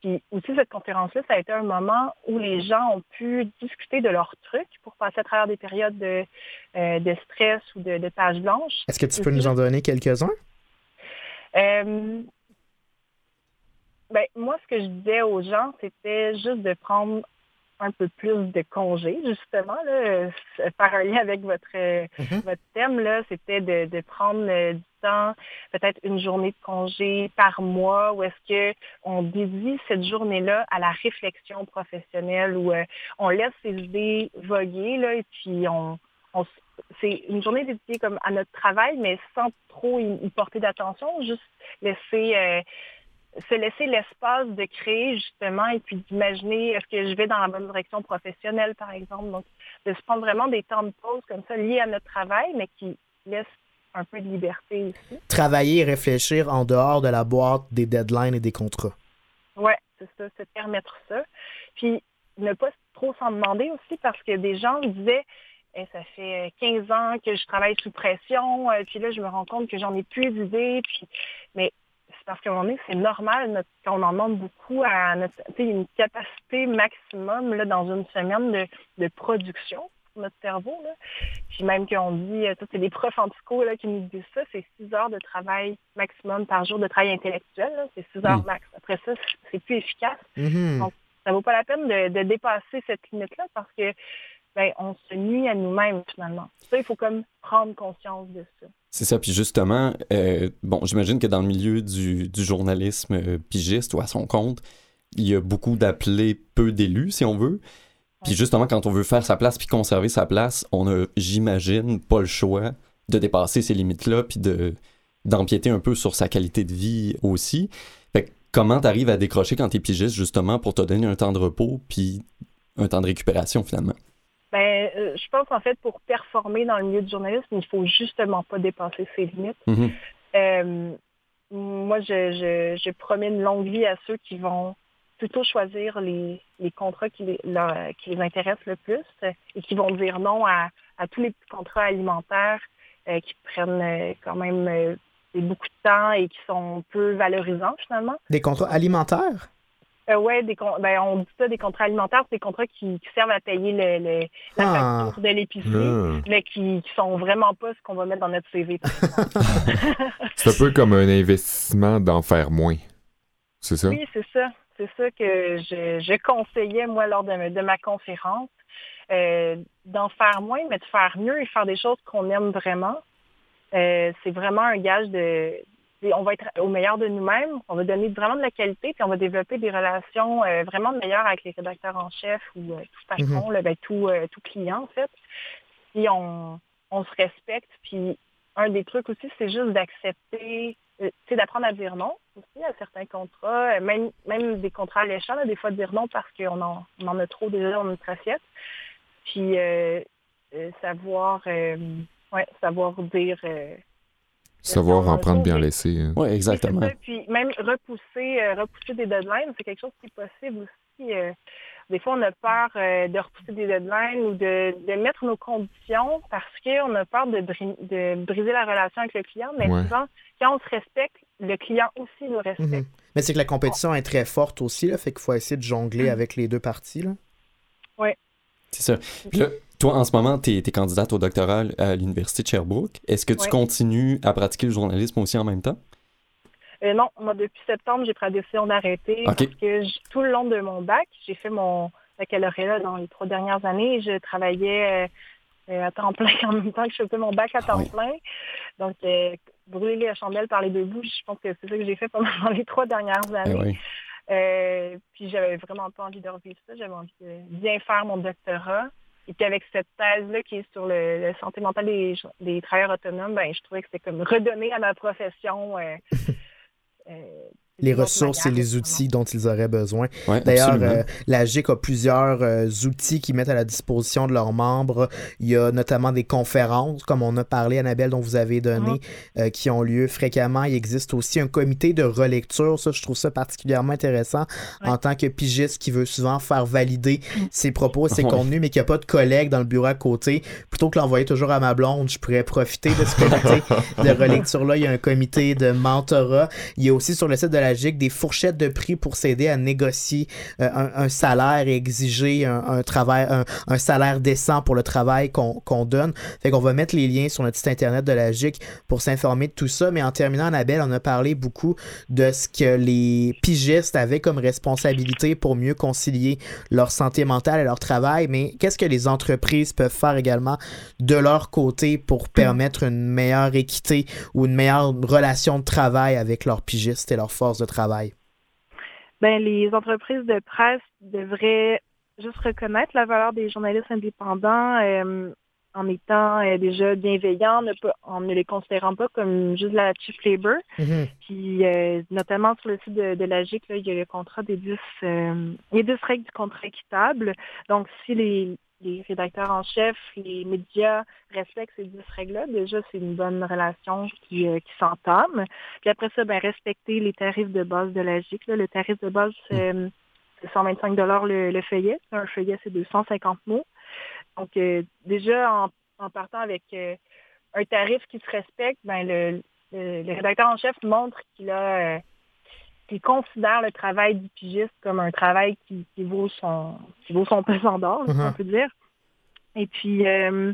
Puis aussi cette conférence-là, ça a été un moment où les gens ont pu discuter de leurs trucs pour passer à travers des périodes de, euh, de stress ou de, de pages blanches. Est-ce que tu peux nous en donner quelques-uns? Euh, ben, moi, ce que je disais aux gens, c'était juste de prendre un peu plus de congés, justement, là, euh, un lien avec votre, euh, Mhm. votre thème, là, c'était de, de prendre euh, du temps, peut-être une journée de congé par mois, où est-ce que on dédie cette journée-là à la réflexion professionnelle, où euh, on laisse ses idées voguer, là, et puis on, on c'est une journée dédiée comme à notre travail, mais sans trop y, y porter d'attention, juste laisser euh, se laisser l'espace de créer justement et puis d'imaginer est-ce que je vais dans la bonne direction professionnelle, par exemple? Donc, de se prendre vraiment des temps de pause comme ça liés à notre travail, mais qui laissent un peu de liberté aussi. Travailler et réfléchir en dehors de la boîte des deadlines et des contrats. Ouais, c'est ça, c'est permettre ça. Puis ne pas trop s'en demander aussi parce que des gens disaient Eh, ça fait 15 ans que je travaille sous pression, euh, puis là je me rends compte que j'en ai plus d'idées, puis mais parce qu'à un moment donné, c'est normal notre, quand on en demande beaucoup à notre une capacité maximum là, dans une semaine de, de production pour notre cerveau. Là. Puis même qu'on dit, euh, c'est des profs en psycho là, qui nous disent ça, c'est 6 heures de travail maximum par jour de travail intellectuel. là. C'est 6 heures Mm. max. Après ça, c'est plus efficace. Mhm. Donc, ça vaut pas la peine de, de dépasser cette limite-là parce que ben, on se nuit à nous-mêmes finalement. Ça, il faut comme prendre conscience de ça. C'est ça, puis justement, euh, bon, j'imagine que dans le milieu du, du journalisme euh, pigiste ou à son compte, il y a beaucoup d'appelés, peu d'élus, si on veut. Puis justement, quand on veut faire sa place puis conserver sa place, on a, j'imagine, pas le choix de dépasser ces limites-là puis de d'empiéter un peu sur sa qualité de vie aussi. Fait que comment t'arrives à décrocher quand t'es pigiste, justement, pour te donner un temps de repos puis un temps de récupération, finalement? Ben, euh, je pense en fait pour performer dans le milieu du journalisme, il faut justement pas dépasser ses limites. Mhm. Euh, moi, je, je, je promets une longue vie à ceux qui vont plutôt choisir les, les contrats qui les, leur- qui les intéressent le plus et qui vont dire non à, à tous les petits contrats alimentaires euh, qui prennent quand même euh, beaucoup de temps et qui sont peu valorisants finalement. Des contrats alimentaires? Euh, con- ben, on dit ça des contrats alimentaires, c'est des contrats qui, qui servent à payer le, le- la Ah. facture de l'épicerie, mais qui, qui sont vraiment pas ce qu'on va mettre dans notre CV. C'est un peu comme un investissement d'en faire moins. C'est ça? Oui, c'est ça. C'est ça que je, je conseillais, moi, lors de, de ma conférence, euh, d'en faire moins, mais de faire mieux et faire des choses qu'on aime vraiment. Euh, c'est vraiment un gage de... On va être au meilleur de nous-mêmes, on va donner vraiment de la qualité, puis on va développer des relations euh, vraiment meilleures avec les rédacteurs en chef ou euh, tout patron, là, ben, tout, euh, tout client, en fait. Puis on, on se respecte, puis un des trucs aussi, c'est juste d'accepter, sais, d'apprendre à dire non aussi à certains contrats, même, même des contrats alléchants, des fois dire non parce qu'on en, on en a trop déjà dans notre assiette. Puis savoir, ouais, savoir dire. Savoir en prendre bien Oui, laissé. hein. Ouais, oui, exactement. ça. Puis même repousser, euh, repousser des deadlines, c'est quelque chose qui est possible aussi. euh. des fois, on a peur euh, de repousser des deadlines ou de, de mettre nos conditions parce qu'on a peur de, bri- de briser la relation avec le client. Mais Ouais. souvent, quand on se respecte, le client aussi nous respecte. Mhm. Mais c'est que la compétition est très forte aussi, là, fait qu'il faut essayer de jongler avec les deux parties. Là. C'est ça. Puis là, toi, en ce moment, tu es, candidate au doctorat à l'Université de Sherbrooke. Est-ce que tu Ouais. continues à pratiquer le journalisme aussi en même temps? Euh, non, moi, depuis septembre, j'ai pris la décision d'arrêter parce que tout le long de mon bac, j'ai fait mon baccalauréat dans les trois dernières années. Je travaillais euh, euh, à temps plein en même temps que je faisais mon bac à temps oui. plein. Donc, euh, brûler les chandelles par les deux bouts, je pense que c'est ça que j'ai fait pendant les trois dernières Eh années. oui. Puis j'avais vraiment pas envie de revivre ça. J'avais envie de bien faire mon doctorat. Et puis avec cette thèse-là qui est sur le, le santé mentale des, des travailleurs autonomes, ben je trouvais que c'était comme redonner à ma profession euh, euh, les ressources et les outils dont ils auraient besoin. Ouais, D'ailleurs, euh, la GIC a plusieurs euh, outils qu'ils mettent à la disposition de leurs membres. Il y a notamment des conférences, comme on a parlé, Annabelle, dont vous avez donné, euh, qui ont lieu fréquemment. Il existe aussi un comité de relecture. Ça, je trouve ça particulièrement intéressant Ouais. en tant que pigiste qui veut souvent faire valider ses propos et ses Ouais. contenus, mais qui n'a pas de collègue dans le bureau à côté. Plutôt que l'envoyer toujours à ma blonde, je pourrais profiter de ce comité de relecture-là. Il y a un comité de mentorat. Il y a aussi sur le site de la Des fourchettes de prix pour s'aider à négocier euh, un, salaire et exiger un, travail, un, salaire décent pour le travail qu'on qu'on donne. Fait qu'on va mettre les liens sur notre site internet de la GIC pour s'informer de tout ça. Mais en terminant, Annabelle, on a parlé beaucoup de ce que les pigistes avaient comme responsabilité pour mieux concilier leur santé mentale et leur travail. Mais qu'est-ce que les entreprises peuvent faire également de leur côté pour permettre une meilleure équité ou une meilleure relation de travail avec leurs pigistes et leurs forces de travail? Ben, les entreprises de presse devraient juste reconnaître la valeur des journalistes indépendants euh, en étant euh, déjà bienveillants, ne pas, en ne les considérant pas comme juste la cheap labor. Mhm. Puis, euh, notamment sur le site de, de la GIC, là, il y a le contrat des 10, euh, il y a 10 règles du contrat équitable. Donc, si les, les rédacteurs en chef, les médias respectent ces 10 règles-là, déjà, c'est une bonne relation qui, euh, qui s'entame. Puis après ça, ben, respecter les tarifs de base de la GIC. là. Le tarif de base, c'est euh, c'est 125 le, le feuillet. Un feuillet, c'est 250 mots. Donc, euh, déjà, en, en partant avec euh, un tarif qui se respecte, ben, le, le, le rédacteur en chef montre qu'il a qu'il considère le travail du pigiste comme un travail qui, qui vaut son qui vaut son pesant d'or, si Mhm. on peut dire. Et puis euh,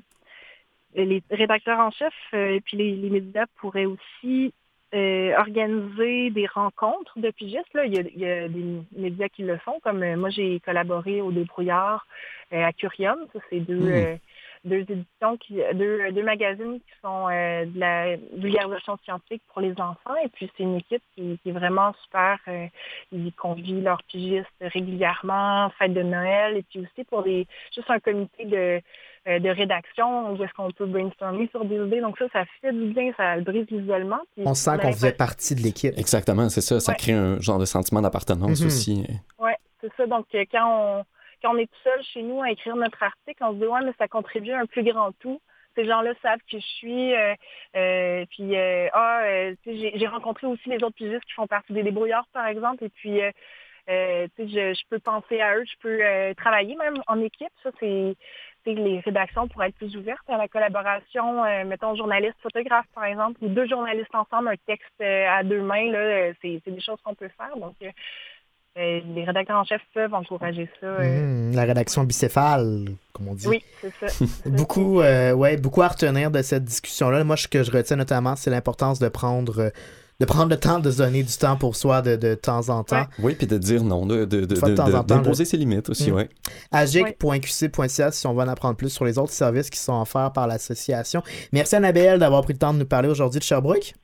les rédacteurs en chef euh, et puis les, les médias pourraient aussi euh, organiser des rencontres de pigistes. Là. Il, y a, il y a des médias qui le font, comme euh, moi j'ai collaboré au Débrouillard euh, à Curium. Ça, c'est deux, Mhm. euh, deux éditions, qui, deux, deux magazines qui sont euh, de la vulgarisation scientifique pour les enfants. Et puis c'est une équipe qui, qui est vraiment super. euh, ils convient leurs pigistes régulièrement, fête de Noël, et puis aussi pour des juste un comité de euh, de rédaction où est-ce qu'on peut brainstormer sur des idées. Donc ça, ça fait du bien, ça brise l'isolement. On sent qu'on faisait partie de l'équipe. Exactement, c'est ça. Ça Ouais. crée un genre de sentiment d'appartenance Mhm. aussi. Ouais, c'est ça. Donc, quand on, quand on est tout seul chez nous à écrire notre article, on se dit, ouais, mais ça contribue à un plus grand tout. Ces gens-là savent qui je suis. euh, euh, puis, euh, ah, euh, j'ai- rencontré aussi les autres pigistes qui font partie des débrouillards, par exemple. Et puis, euh, je, je peux penser à eux, je peux travailler même en équipe. Ça, c'est les rédactions pourraient être plus ouvertes à la collaboration. euh, mettons, journaliste-photographe, par exemple, ou deux journalistes ensemble, un texte à deux mains. là, C'est des choses qu'on peut faire. Donc, les rédacteurs en chef peuvent encourager ça. euh. Mhm. La rédaction bicéphale, comme on dit. Oui, c'est ça. Beaucoup, euh, ouais, beaucoup à retenir de cette discussion-là. Moi, ce que je retiens notamment, c'est l'importance de prendre, euh, de prendre le temps de se donner du temps pour soi de, de temps en temps. Oui, puis de dire non, de, de, de, de de- temps en de- temps, d'imposer ses limites aussi, Mm. ouais. agic.qc.ca si on veut en apprendre plus sur les autres services qui sont offerts par l'association. Merci Annabelle d'avoir pris le temps de nous parler aujourd'hui de Sherbrooke.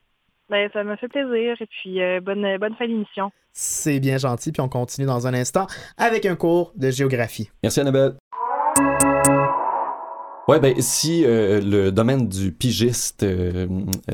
Ben, ça me fait plaisir. Et puis, euh, bonne, bonne fin d'émission. C'est bien gentil, puis on continue dans un instant avec un cours de géographie. Merci Annabelle. Ouais, ben si euh, le domaine du pigiste euh,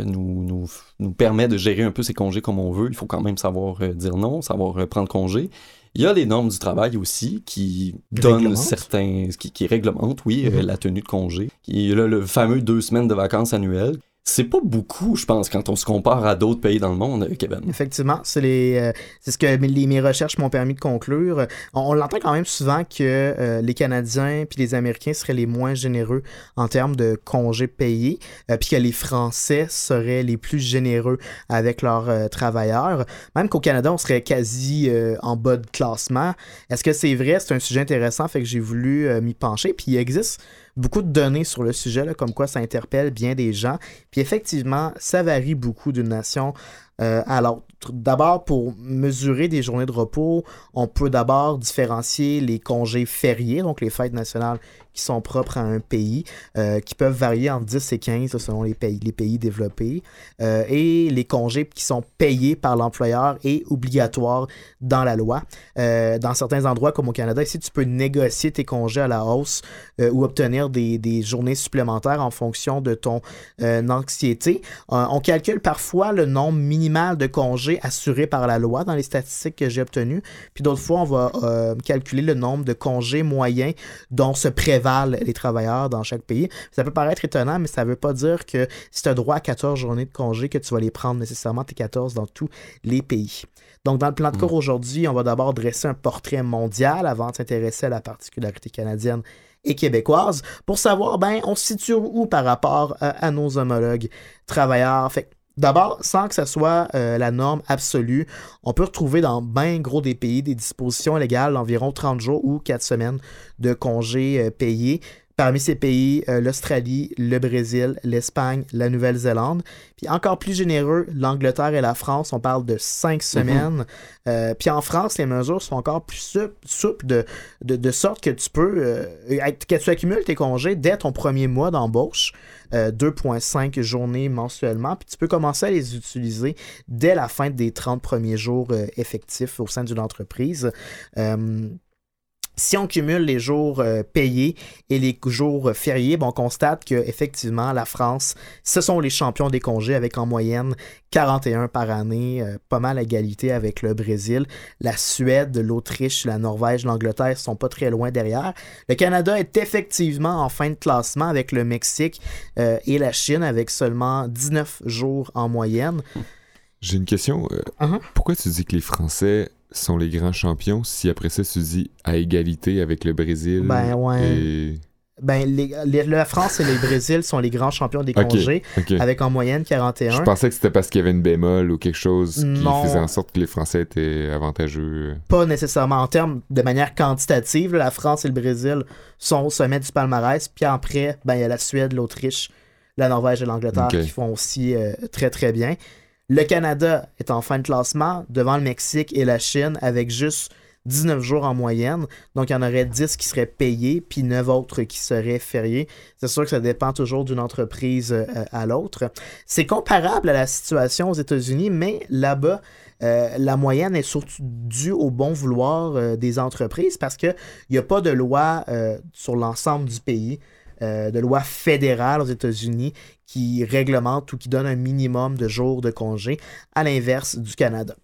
nous, nous, nous permet de gérer un peu ses congés comme on veut, il faut quand même savoir euh, dire non, savoir prendre congé. Il y a les normes du travail aussi qui donnent certains, qui, qui réglementent, oui, Mhm. la tenue de congé. Il y a le fameux deux semaines de vacances annuelles. C'est pas beaucoup, je pense, quand on se compare à d'autres pays dans le monde, euh, Kevin. Effectivement, c'est les, euh, c'est ce que mes, recherches m'ont permis de conclure. On, on l'entend quand même souvent que euh, les Canadiens puis les Américains seraient les moins généreux en termes de congés payés, euh, puis que les Français seraient les plus généreux avec leurs euh, travailleurs. Même qu'au Canada, on serait quasi euh, en bas de classement. Est-ce que c'est vrai? C'est un sujet intéressant, fait que j'ai voulu euh, m'y pencher. Puis il existe beaucoup de données sur le sujet, comme quoi ça interpelle bien des gens. Puis effectivement, ça varie beaucoup d'une nation euh, l'autre. D'abord, pour mesurer des journées de repos, on peut d'abord différencier les congés fériés, donc les fêtes nationales qui sont propres à un pays, euh, qui peuvent varier entre 10 et 15 selon les pays, les pays développés, euh, et les congés qui sont payés par l'employeur et obligatoires dans la loi. Euh, dans certains endroits, comme au Canada, ici, tu peux négocier tes congés à la hausse ou obtenir des, des, journées supplémentaires en fonction de ton anxiété. on calcule parfois le nombre minimal de congés assurés par la loi dans les statistiques que j'ai obtenues, puis d'autres fois, on va calculer le nombre de congés moyens dont se prévalent les travailleurs dans chaque pays. Ça peut paraître étonnant, mais ça ne veut pas dire que si tu as droit à 14 journées de congés, que tu vas les prendre nécessairement tes 14 dans tous les pays. Donc, dans le plan de cours mm. aujourd'hui, on va d'abord dresser un portrait mondial avant de s'intéresser à la particularité canadienne et québécoise pour savoir, ben, on se situe où par rapport à, nos homologues travailleurs. Fait D'abord, sans que ce soit euh, la norme absolue, on peut retrouver dans bien gros des pays des dispositions légales d'environ 30 jours ou 4 semaines de congés euh, payés. Parmi ces pays, euh, l'Australie, le Brésil, l'Espagne, la Nouvelle-Zélande. Puis encore plus généreux, l'Angleterre et la France, on parle de cinq mhm. semaines. Euh, puis en France, les mesures sont encore plus souples, de, de, sorte que tu peux, euh, que tu accumules tes congés dès ton premier mois d'embauche. 2,5 journées mensuellement, puis tu peux commencer à les utiliser dès la fin des 30 premiers jours effectifs au sein d'une entreprise. Si on cumule les jours euh, payés et les jours fériés, on constate que effectivement la France, ce sont les champions des congés avec en moyenne 41 par année, euh, pas mal à égalité avec le Brésil. La Suède, l'Autriche, la Norvège, l'Angleterre sont pas très loin derrière. Le Canada est effectivement en fin de classement avec le Mexique euh, et la Chine avec seulement 19 jours en moyenne. J'ai une question. Uh-huh. Pourquoi tu dis que les Français sont les grands champions si après ça tu dis à égalité avec le Brésil ben ouais. ben la France et le Brésil sont les grands champions des congés avec en moyenne 41 je pensais que c'était parce qu'il y avait une bémol ou quelque chose qui faisait en sorte que les Français étaient avantageux. Pas nécessairement en termes de manière quantitative la France et le Brésil sont au sommet du palmarès puis après ben il y a la Suède l'Autriche la Norvège et l'Angleterre qui font aussi euh, très très bien le Canada est en fin de classement devant le Mexique et la Chine avec juste 19 jours en moyenne. Donc, il y en aurait 10 qui seraient payés, puis 9 autres qui seraient fériés. C'est sûr que ça dépend toujours d'une entreprise euh, à l'autre. C'est comparable à la situation aux États-Unis, mais là-bas, euh, la moyenne est surtout due au bon vouloir euh, des entreprises parce qu'il n'y a pas de loi sur l'ensemble du pays. De loi fédérale aux États-Unis qui réglemente ou qui donne un minimum de jours de congé, à l'inverse du Canada.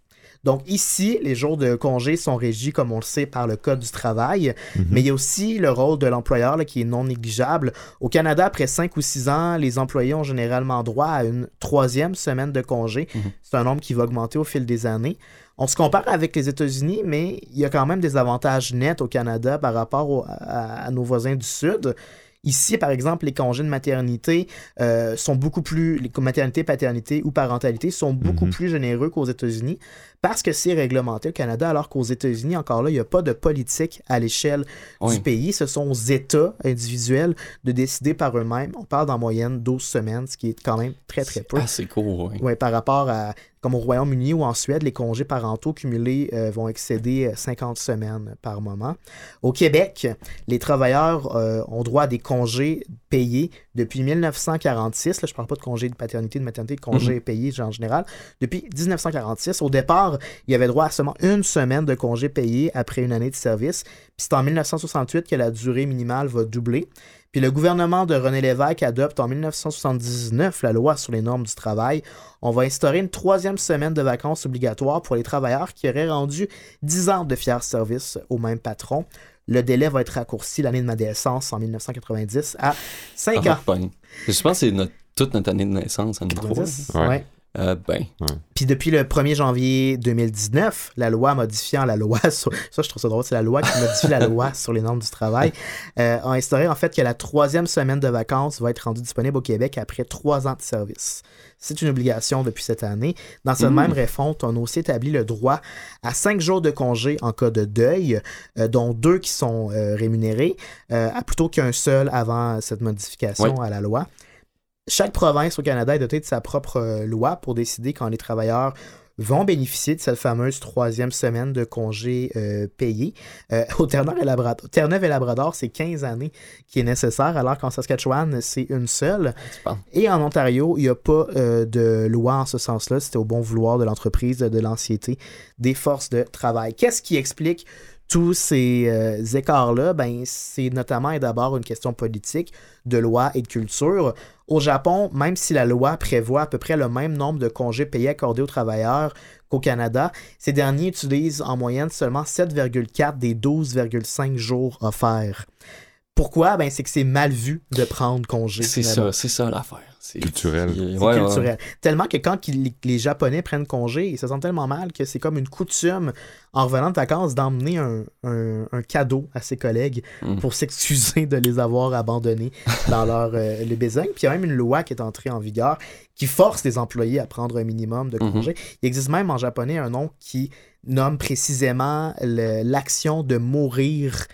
Donc ici, les jours de congé sont régis, comme on le sait, par le Code du travail, mhm. mais il y a aussi le rôle de l'employeur qui est non négligeable. Au Canada, après 5 ou 6 ans, les employés ont généralement droit à une troisième semaine de congé. Mhm. C'est un nombre qui va augmenter au fil des années. On se compare avec les États-Unis, mais il y a quand même des avantages nets au Canada par rapport à, nos voisins du Sud. Ici, par exemple, les congés de maternité euh, sont beaucoup plus, les maternité, paternité ou parentalité sont beaucoup mhm. plus généreux qu'aux États-Unis parce que c'est réglementé au Canada, alors qu'aux États-Unis, encore là, il n'y a pas de politique à l'échelle du pays. Ce sont aux États individuels de décider par eux-mêmes. On parle d'en moyenne 12 semaines, ce qui est quand même très, très peu. C'est court, oui. Ouais, par rapport à, comme au Royaume-Uni ou en Suède, les congés parentaux cumulés euh, vont excéder 50 euh, semaines par moment. Au Québec, les travailleurs euh, ont droit à des congés payés depuis 1946. Là, je ne parle pas de congés de paternité, de maternité, de congés mhm. payés en général. Depuis 1946, au départ, il y avait droit à seulement une semaine de congé payé après une année de service. Puis c'est en 1968 que la durée minimale va doubler. Puis le gouvernement de René Lévesque adopte en 1979 la loi sur les normes du travail. On va instaurer une troisième semaine de vacances obligatoire pour les travailleurs qui auraient rendu 10 ans de fiers service au même patron. Le délai va être raccourci l'année de ma naissance en 1990 à 5 ah, ans. Je pense que c'est toute notre année de naissance en 2003. Ouais. Euh, ben. Puis depuis le 1er janvier 2019, la loi modifiant la loi sur. Ça, je trouve ça drôle, c'est la loi qui modifie la loi sur les normes du travail, euh, a instauré en fait que la troisième semaine de vacances va être rendue disponible au Québec après trois ans de service. C'est une obligation depuis cette année. Dans cette mmh. même réforme, on a aussi établi le droit à cinq jours de congé en cas de deuil, euh, dont deux qui sont rémunérés, plutôt qu'un seul avant cette modification à la loi chaque province au Canada est dotée de sa propre euh, loi pour décider quand les travailleurs vont bénéficier de cette fameuse troisième semaine de congé euh, payé. Euh, au Terre-Neuve et Labrador, Terre-Neuve et Labrador, c'est 15 années qui est nécessaire, alors qu'en Saskatchewan, c'est une seule. Parles. Et en Ontario, il n'y a pas euh, de loi en ce sens-là. C'était au bon vouloir de l'entreprise, de l'ancienneté des forces de travail. Qu'est-ce qui explique tous ces euh, écarts-là? Ben, c'est notamment et d'abord une question politique, de loi et de culture. Au Japon, même si la loi prévoit à peu près le même nombre de congés payés accordés aux travailleurs qu'au Canada, ces derniers utilisent en moyenne seulement 7,4 des 12,5 jours offerts. Pourquoi? Ben, c'est que c'est mal vu de prendre congé. C'est ça, c'est ça l'affaire. C'est Culturel. c'est- ouais. culturel. Tellement que quand les, les Japonais prennent congé, ils se sentent tellement mal que c'est comme une coutume, en revenant de vacances, d'emmener un, un- un cadeau à ses collègues Mm. pour s'excuser de les avoir abandonnés dans leur euh, le besogne. Puis il y a même une loi qui est entrée en vigueur qui force les employés à prendre un minimum de Mhm. congés. Il existe même en japonais un nom qui nomme précisément le- l'action de mourir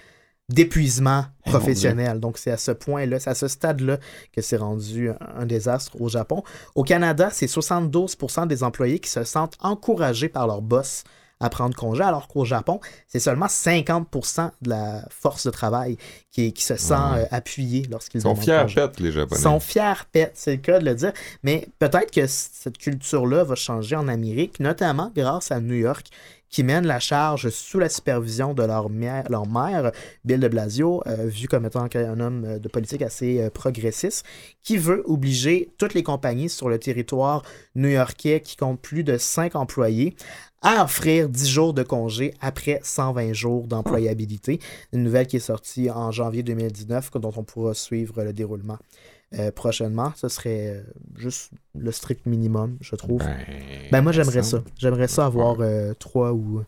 d'épuisement Eh, professionnel. Donc, c'est à ce point-là, c'est à ce stade-là que c'est rendu un, désastre au Japon. Au Canada, c'est 72% des employés qui se sentent encouragés par leur boss à prendre congé, alors qu'au Japon, c'est seulement 50% de la force de travail qui, qui se sent Ouais. euh, appuyée lorsqu'ils Ils sont fiers congé. pète, les Japonais. sont fiers pets, c'est le cas de le dire. Mais peut-être que cette culture-là va changer en Amérique, notamment grâce à New York, qui mène la charge sous la supervision de leur, mère, maire, Bill de Blasio, euh, vu comme étant un homme euh, de politique assez euh, progressiste, qui veut obliger toutes les compagnies sur le territoire new-yorkais qui comptent plus de 5 employés à offrir 10 jours de congé après 120 jours d'employabilité. Une nouvelle qui est sortie en janvier 2019, dont on pourra suivre le déroulement euh, prochainement. Ce serait euh, juste le strict minimum, je trouve. Ben, Ben moi j'aimerais ça. J'aimerais ça avoir euh, trois ou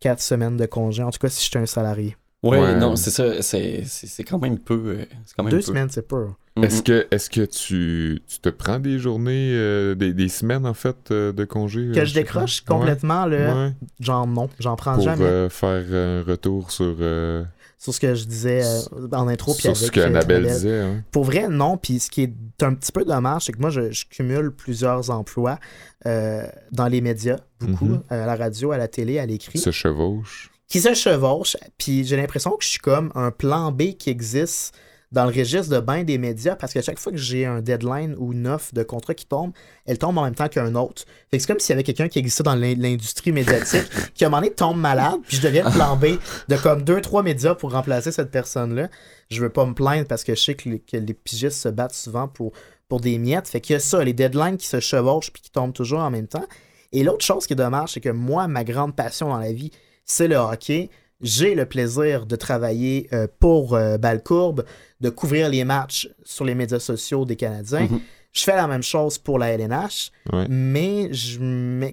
quatre semaines de congé. En tout cas, si j'étais un salarié. Ouais, Ouais. non, c'est ça. C'est c'est- c'est quand même peu. c'est quand même Deux peu. semaines, c'est peu. Est-ce que, est que tu, tu te prends des journées, euh, des, des semaines en fait euh, de congé Que je décroche complètement, Ouais, le ouais. genre non, j'en prends Pour jamais. euh, faire un retour sur, euh, Sur ce que je disais euh, en intro. puis sur ce avec, que euh, Annabelle disait. hein. Pour vrai, non. Puis ce qui est un petit peu dommage, c'est que moi, je, je cumule plusieurs emplois euh, dans les médias, beaucoup, Mhm. à la radio, à la télé, à l'écrit. Se chevauche. qui se chevauchent, puis j'ai l'impression que je suis comme un plan B qui existe dans le registre de bain des médias parce qu'à chaque fois que j'ai un deadline ou une offre de contrat qui tombe, elle tombe en même temps qu'un autre. Fait que c'est comme s'il y avait quelqu'un qui existait dans l'in- l'industrie médiatique qui à un moment donné tombe malade, puis je deviens plan B de comme deux, trois médias pour remplacer cette personne-là. Je veux pas me plaindre parce que je sais que les, que les pigistes se battent souvent pour, pour des miettes. Fait qu'il y a ça, les deadlines qui se chevauchent puis qui tombent toujours en même temps. Et l'autre chose qui est dommage, c'est que moi, ma grande passion dans la vie, c'est le hockey. J'ai le plaisir de travailler euh, pour euh, Balcourbe, de couvrir les matchs sur les médias sociaux des Canadiens. Mhm. Je fais la même chose pour la LNH, Ouais. mais je me...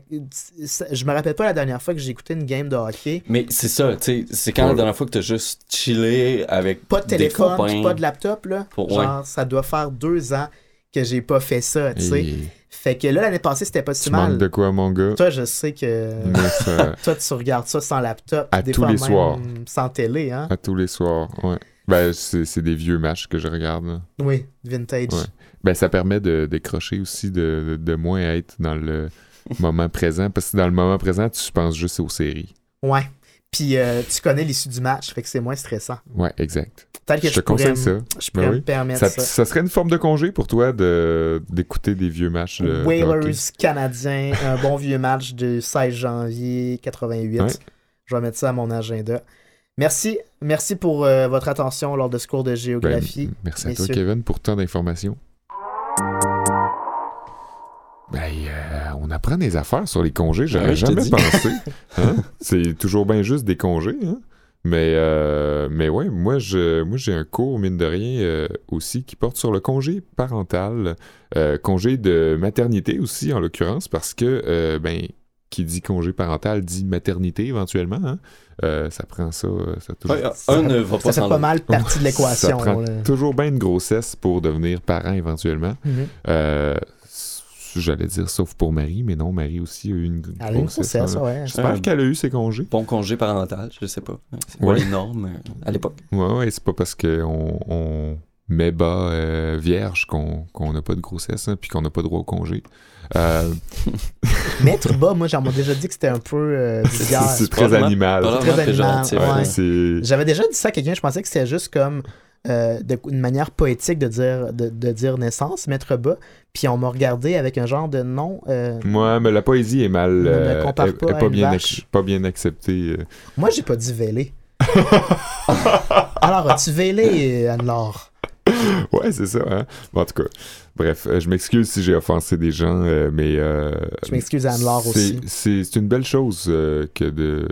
je me rappelle pas la dernière fois que j'ai écouté une game de hockey. Mais c'est ça, tu sais, c'est quand la dernière fois que t'as juste chillé avec Pas de téléphone, pas de laptop, là. Pour- Genre, ça doit faire deux ans que j'ai pas fait ça, tu sais. Et Fait que là, l'année passée, c'était pas si tu mal. de quoi, mon gars? Toi, je sais que... Ça- Toi, tu regardes ça sans laptop. À des tous fois les même soirs. Sans télé, hein? à tous les soirs, ouais. Ben, c'est c'est des vieux matchs que je regarde. là. Oui, vintage. Ouais. Ben, ça permet de décrocher aussi, de, de moins être dans le moment présent. Parce que dans le moment présent, tu penses juste aux séries. Ouais. Puis euh, tu connais l'issue du match, fait que c'est moins stressant. Ouais, exact. Que Je je, te conseille ça. je pourrais Ben oui. me permettre Ça, ça. ça serait une forme de congé pour toi de d'écouter des vieux matchs de, de. Whalers canadiens, un bon vieux match du 16 janvier 88. Ouais. Je vais mettre ça à mon agenda. Merci. Merci pour euh, votre attention lors de ce cours de Ben, géographie. merci à toi. Kevin, pour tant d'informations. On apprend des affaires sur les congés, j'aurais Ouais, jamais pensé. Hein? C'est toujours bien juste des congés. Hein? Mais, euh, mais ouais, moi, je, moi j'ai un cours, mine de rien, euh, aussi, qui porte sur le congé parental, euh, congé de maternité aussi, en l'occurrence, parce que, euh, ben, qui dit congé parental dit maternité éventuellement. Hein? Euh, ça prend ça, ça un ne va Ça pas fait pas mal partie de l'équation. Ça prend là. toujours bien une grossesse pour devenir parent éventuellement. Mhm. Euh, J'allais dire sauf pour Marie, mais non, Marie aussi a eu une, Elle a une grossesse. hein. ouais. J'espère Euh, qu'elle a eu ses congés. Bon congé parental, je sais pas. C'est Ouais. les normes euh, à l'époque? Ouais, ouais, c'est pas parce qu'on on mais bas euh, vierge qu'on qu'on n'a pas de grossesse, hein, puis qu'on n'a pas droit au congé. Euh, Mettre bas, moi, j'en ai déjà dit que c'était un peu euh, c'est très animal. très animal, ouais. C'est- J'avais déjà dit ça à quelqu'un, je pensais que c'était juste comme euh, de- une manière poétique de dire, de, de dire naissance, mettre bas. Puis on m'a regardé avec un genre de non. euh, Ouais, mais la poésie est mal, euh, pas est pas, bien ac- pas bien acceptée. euh. Moi, j'ai pas dit vélé. Alors, as-tu vélé, Anne-Laure? Ouais, c'est ça. Hein? Bon, en tout cas, bref, euh, je m'excuse si j'ai offensé des gens, mais. Je m'excuse à Anne-Laure aussi. C'est c'est une belle chose que de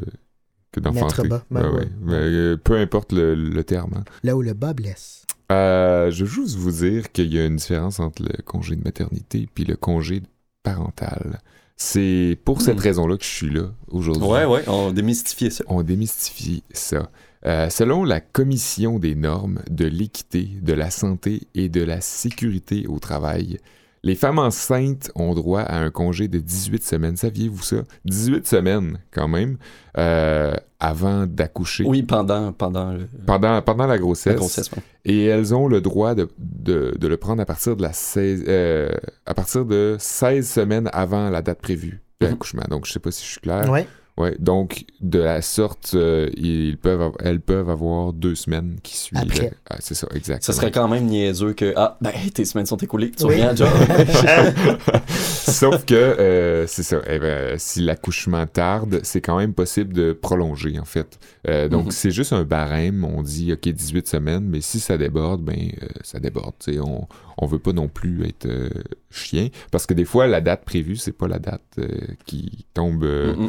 que d'enfanter. Mettre bas, ben Ouais, ouais. ouais. Mais, euh, peu importe le, le terme. hein. Là où le bas blesse. Euh, je veux juste vous dire qu'il y a une différence entre le congé de maternité puis le congé parental. C'est pour cette Hmm. raison-là que je suis là aujourd'hui. Ouais, ouais, on démystifiait ça. On démystifie ça. Euh, selon la Commission des normes de l'équité, de la santé et de la sécurité au travail, les femmes enceintes ont droit à un congé de 18 semaines. Saviez-vous ça? 18 semaines, quand même, euh, avant d'accoucher. Oui, pendant, pendant le- Pendant, pendant la la grossesse. Et elles ont le droit de, de- de le prendre à partir de la 16, euh, à partir de 16 semaines avant la date prévue de l'accouchement. Donc, je sais pas si je suis clair. Ouais. Ouais, donc de la sorte, euh, ils peuvent, elles peuvent avoir deux semaines qui suivent. Après. Ah, c'est ça, exactement. Ça serait quand même niaiseux que, ah, ben, tes semaines sont écoulées, tu Oui. reviens à job. Sauf que euh, c'est ça. eh ben, si l'accouchement tarde, c'est quand même possible de prolonger en fait. Euh, donc Mhm. c'est juste un barème. On dit ok 18 semaines, mais si ça déborde, ben euh, ça déborde. tu sais. On on veut pas non plus être euh, chien parce que des fois la date prévue c'est pas la date euh, qui tombe. Mm.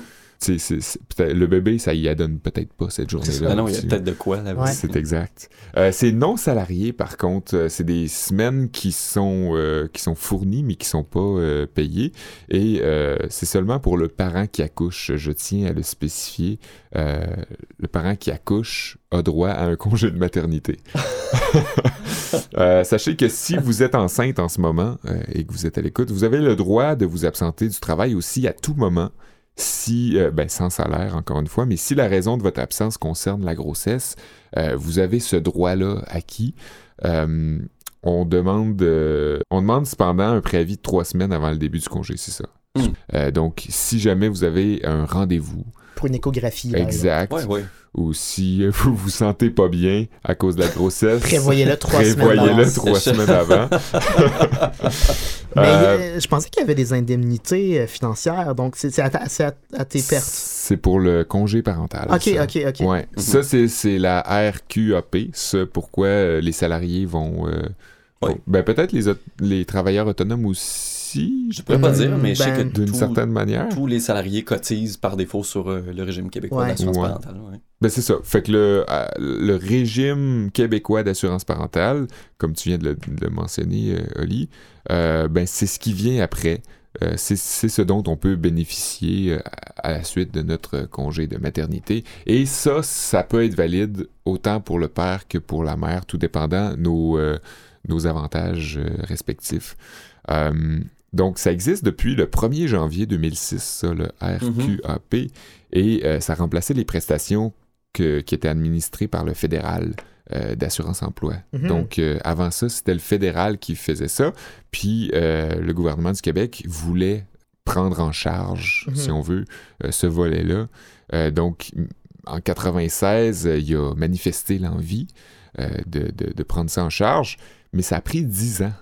Le bébé ça y adonne peut-être pas cette journée-là. Ah non, il y a peut-être de quoi là Ouais. C'est exact. Euh, c'est non salarié, par contre, euh, c'est des semaines qui sont euh, qui sont fournies mais qui sont pas euh, payées et euh, c'est seulement pour le parent qui accouche. Je tiens à le spécifier. Euh, le parent qui accouche a droit à un congé de maternité. Euh, sachez que si vous êtes enceinte en ce moment euh, et que vous êtes à l'écoute, vous avez le droit de vous absenter du travail aussi à tout moment si, euh, ben, sans salaire encore une fois, mais si la raison de votre absence concerne la grossesse, euh, vous avez ce droit-là acquis. Euh, on demande, on demande cependant un préavis de trois semaines avant le début du congé, c'est ça. Mm. Euh, donc, si jamais vous avez un rendez-vous Pour une échographie. exact, Ouais, ouais. ou si euh, vous vous sentez pas bien à cause de la grossesse, Prévoyez-le trois semaines prévoyez-le d'avance. trois semaines avant. Mais Euh, euh, je pensais qu'il y avait des indemnités euh, financières, donc c'est à, à- à tes pertes. C'est pour le congé parental. Ok, ça. ok, ok. Ouais. Mhm. Ça, c'est, c'est la RQAP. Ce pourquoi euh, les salariés vont. euh, Ben, peut-être les, les travailleurs autonomes aussi. Je pourrais pas dire, mais je sais que ben, D'une tout- certaine manière. tous les salariés cotisent par défaut sur euh, le régime québécois Ouais. d'assurance Ouais. parentale. ouais. Ben, c'est ça. Fait que le, euh, le régime québécois d'assurance parentale, comme tu viens de le, de le mentionner, euh, Oli, euh, ben, c'est ce qui vient après. Euh, c'est, ce dont on peut bénéficier euh, à la suite de notre congé de maternité. Et ça, ça peut être valide autant pour le père que pour la mère, tout dépendant nos, euh, nos avantages respectifs. Donc, ça existe depuis le 1er janvier 2006, ça, le RQAP, et euh, ça remplaçait les prestations que- qui étaient administrées par le fédéral euh, d'assurance emploi. Mhm. Donc, euh, avant ça, c'était le fédéral qui faisait ça, puis le gouvernement du Québec voulait prendre en charge, Mhm. si on veut, ce volet-là. Donc, en 96, euh, il a manifesté l'envie de, de- de prendre ça en charge, mais ça a pris 10 ans.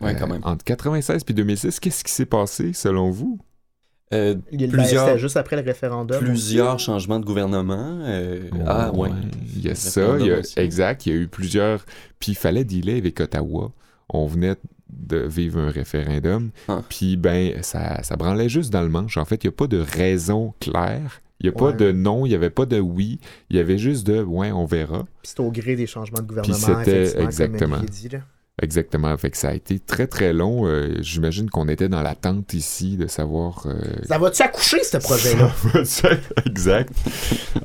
Ouais, Euh, quand même. Entre 96 et 2006, qu'est-ce qui s'est passé selon vous? Euh, Il- ben, plusieurs- C'était juste après le référendum. plusieurs changements de gouvernement. euh, ah, ouais. Il y a ça, il y a- référendum aussi. exact. Il y a eu plusieurs. Puis il fallait dealer avec Ottawa. On venait de vivre un référendum. Ah. Puis ben, ça, ça branlait juste dans le manche. En fait, il n'y a pas de raison claire. Il n'y a Ouais. pas de non, il n'y avait pas de oui. Il y avait juste de ouais, on verra. Puis c'était au gré des changements de gouvernement. c'était effectivement, exactement. Comme Olivier dit, là. Exactement. Fait que ça a été très très long. Euh, J'imagine qu'on était dans l'attente ici de savoir euh, Ça va-tu accoucher, ce projet-là? exact.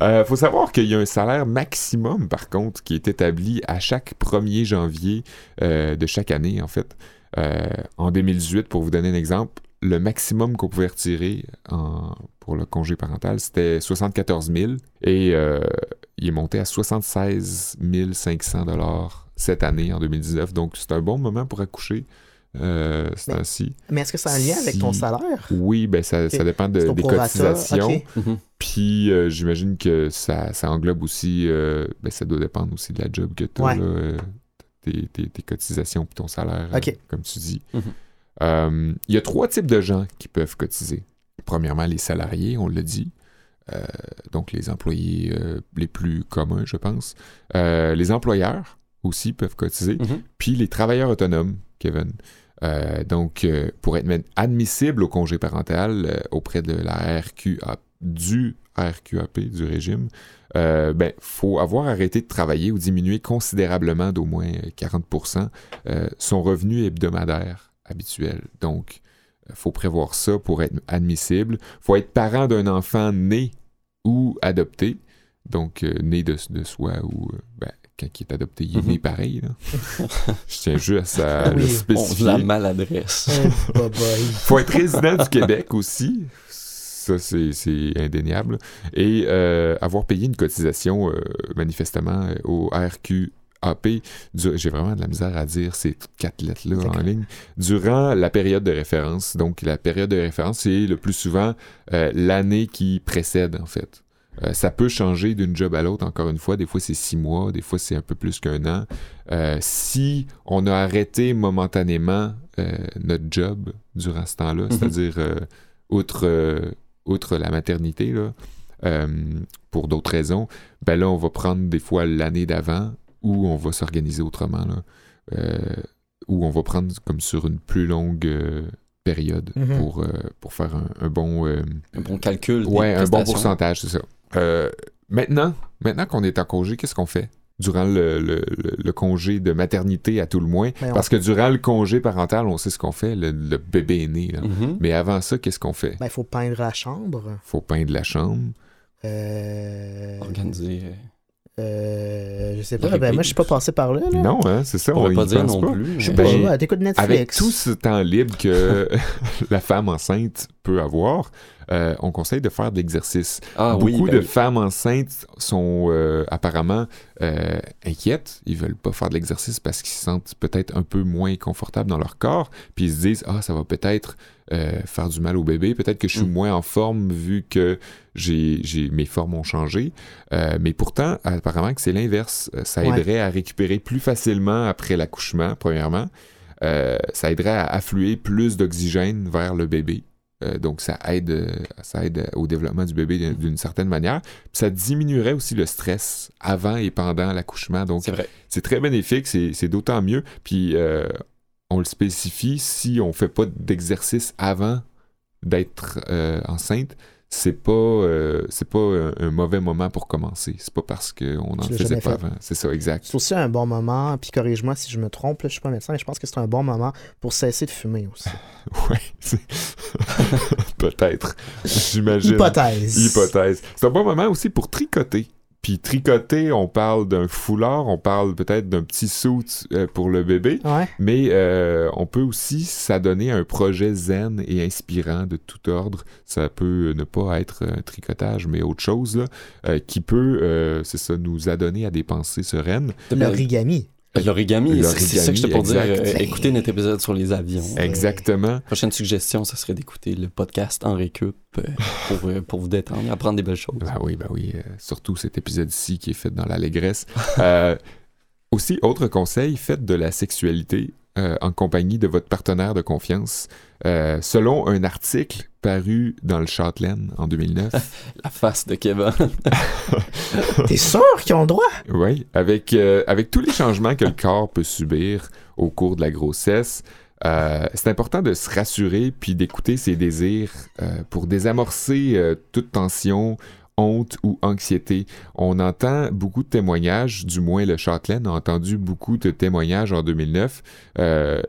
Euh, faut savoir qu'il y a un salaire maximum, par contre, qui est établi à chaque 1er janvier euh, de chaque année, en fait. En 2018, pour vous donner un exemple, le maximum qu'on pouvait retirer en- pour le congé parental, c'était 74 000 et il est monté à 76 500 dollars cette année, en 2019. Donc, c'est un bon moment pour accoucher. Euh, ce Mais- temps-ci. Mais est-ce que ça a un lien avec ton salaire? Oui, ben ça, ça dépend de- des prorata, cotisations. Mhm. Puis euh, j'imagine que ça, ça englobe aussi, euh, ben, ça doit dépendre aussi de la job que tu as, Ouais. tes, tes- tes cotisations puis ton salaire, euh, Ok. comme tu dis. Mhm. Euh, Il y a trois types de gens qui peuvent cotiser. Premièrement, les salariés, on l'a dit. Euh, donc les employés euh, les plus communs, je pense. Euh, les employeurs aussi peuvent cotiser. Mhm. Puis les travailleurs autonomes, Kevin. Euh, donc, euh, pour être admissible au congé parental euh, auprès de la RQA, du RQAP, du régime, euh, ben, faut avoir arrêté de travailler ou diminuer considérablement d'au moins euh, 40% euh, son revenu hebdomadaire habituel. Donc, il faut prévoir ça pour être admissible. faut être parent d'un enfant né ou adopté. Donc, né de, de soi ou ben, quand il est adopté, il est Mhm. né pareil. là. Je tiens juste à Oui. le On spécifier. la maladresse. Bye. faut être résident du Québec aussi. Ça, c'est c'est indéniable. Et euh, avoir payé une cotisation, euh, manifestement, euh, au RQAP. du- J'ai vraiment de la misère à dire ces quatre lettres-là en ligne. Durant la période de référence. Donc, la période de référence, c'est le plus souvent euh, l'année qui précède, en fait. Euh, ça peut changer d'une job à l'autre, encore une fois. Des fois, c'est six mois, des fois, c'est un peu plus qu'un an. Euh, si on a arrêté momentanément euh, notre job durant ce temps-là, c'est-à-dire euh, outre, outre la maternité, là, pour d'autres raisons, ben là, on va prendre des fois l'année d'avant ou on va s'organiser autrement, là, ou on va prendre comme sur une plus longue période Mhm. pour, euh, pour faire un, un bon... euh, Un bon calcul. des Ouais, un bon pourcentage, c'est ça. Euh, maintenant, maintenant qu'on est en congé, qu'est-ce qu'on fait? Durant le, le- le- le congé de maternité, à tout le moins? Ben, on- Parce que durant le congé parental, on sait ce qu'on fait. Le, le bébé est né. là. Mhm. Mais avant ça, qu'est-ce qu'on fait? Ben, il faut peindre la chambre. Faut peindre la chambre. Euh... Organiser. euh, euh, je sais pas. Ben, moi, je suis pas passé par là. là. Non, hein, c'est ça. On on pourrait pas y dire pense non pas. plus. Je sais mais- pas. Ben, Netflix. Avec tout ce temps libre que la femme enceinte peut avoir, euh, on conseille de faire de l'exercice. Ah oui, Beaucoup ben de femmes enceintes sont euh, apparemment euh, inquiètes. Ils veulent pas faire de l'exercice parce qu'ils se sentent peut-être un peu moins confortables dans leur corps. Puis ils se disent ah ça va peut-être faire du mal au bébé. Peut-être que je suis Mm. moins en forme vu que j'ai, j'ai- mes formes ont changé. Mais pourtant apparemment que c'est l'inverse. Ça Ouais. aiderait à récupérer plus facilement après l'accouchement premièrement. Ça aiderait à affluer plus d'oxygène vers le bébé. Euh, donc, ça aide, euh, ça aide au développement du bébé d'une- certaine manière. Puis ça diminuerait aussi le stress avant et pendant l'accouchement. Donc, C'est très bénéfique, c'est d'autant mieux. Puis, euh, on le spécifie, si on fait pas d'exercice avant d'être euh, enceinte, c'est pas, euh, c'est pas un, un mauvais moment pour commencer. C'est pas parce qu'on n'en faisait pas fait. avant. C'est ça, exact. C'est aussi un bon moment, puis corrige-moi si je me trompe, là, je suis pas médecin, mais je pense que c'est un bon moment pour cesser de fumer aussi. C'est- peut-être. J'imagine. Hypothèse. Hypothèse. C'est un bon moment aussi pour tricoter. Puis tricoter, on parle d'un foulard, on parle peut-être d'un petit suit euh, pour le bébé, Ouais. mais euh, on peut aussi s'adonner à un projet zen et inspirant de tout ordre. Ça peut ne pas être un tricotage, mais autre chose, là, euh, qui peut, euh, c'est ça, nous adonner à des pensées sereines. L'origami. L'origami, c'est ça que j'étais pour dire. Euh, écoutez notre épisode sur les avions. Exactement. Prochaine suggestion, ça serait d'écouter le podcast en récup euh, pour, euh, pour vous détendre, apprendre des belles choses. Ben oui, ben oui. euh, surtout cet épisode-ci qui est fait dans l'allégresse. Euh, aussi, autre conseil, faites de la sexualité euh, en compagnie de votre partenaire de confiance. Euh, selon un article paru dans le Châtelaine en 2009, La face de Kevin. T'es sûr qu'ils ont le droit? oui, avec, euh, avec tous les changements que le corps peut subir au cours de la grossesse, euh, c'est important de se rassurer puis d'écouter ses désirs euh, pour désamorcer euh, toute tension, honte ou anxiété. On entend beaucoup de témoignages, du moins le Châtelaine a entendu beaucoup de témoignages en 2009 euh,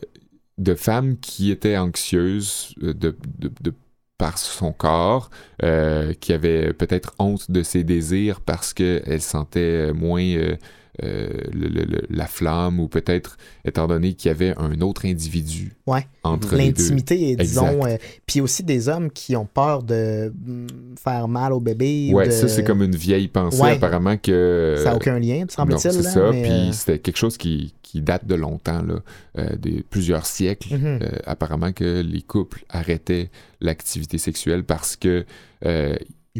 de femmes qui étaient anxieuses euh, de, de- de- par son corps, euh, qui avaient peut-être honte de ses désirs parce qu'elles se sentaient moins euh, euh, le- le- le- la flamme ou peut-être étant donné qu'il y avait un autre individu Ouais. entre les deux. L'intimité, et disons. Euh, puis aussi des hommes qui ont peur de mm, faire mal au bébé. ou Ouais, de- ça c'est comme une vieille pensée Ouais. apparemment que Ça n'a aucun lien, semble-t-il. c'est ça. mais, Puis euh, c'était quelque chose qui, qui date de longtemps, là, euh, des plusieurs siècles. mhm. Apparemment que les couples arrêtaient l'activité sexuelle parce que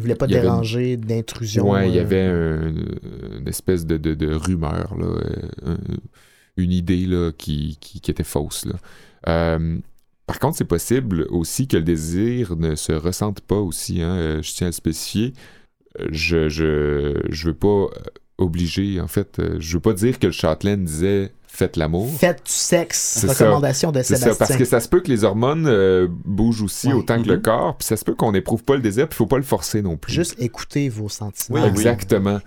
euh, pas il avait une- déranger d'intrusion. ouais, il y euh, avait un- une espèce de, de, de rumeur, là, euh, un- une idée là, qui, qui, qui était fausse. Là. Euh, par contre, c'est possible aussi que le désir ne se ressente pas aussi. hein, euh, je tiens à le spécifier. Euh, Je, je, je veux pas euh, obliger, en fait, euh, je veux pas dire que le Châtelaine disait faites l'amour. Faites du sexe. C'est ça. Recommandation de C'est Sébastien. ça, parce que ça se peut que les hormones euh, bougent aussi Ouais. autant que le Mhm. corps, puis ça se peut qu'on n'éprouve pas le désir, puis il faut pas le forcer non plus. Juste écoutez vos sentiments. Oui, oui. Exactement.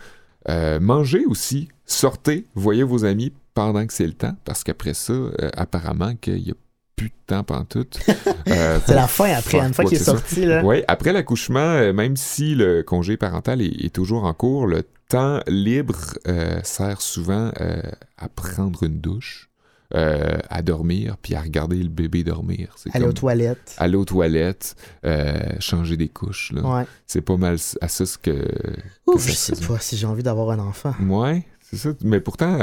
Euh, mangez aussi, sortez, voyez vos amis pendant que c'est le temps, parce qu'après ça, euh, apparemment qu'il n'y a plus de temps pantoute. Euh, C'est la fin après, Ouais, une fois ouais, qu'il est sorti. Là. Oui, après l'accouchement, même si le congé parental est, est toujours en cours, le temps libre euh, sert souvent euh, à prendre une douche, euh, à dormir, puis à regarder le bébé dormir. Aller aux toilettes. aller aux toilettes, changer des couches. Ouais. C'est pas mal à ça ce que... Ouf, que je sais pas si j'ai envie d'avoir un enfant. Ouais, c'est ça. Mais pourtant,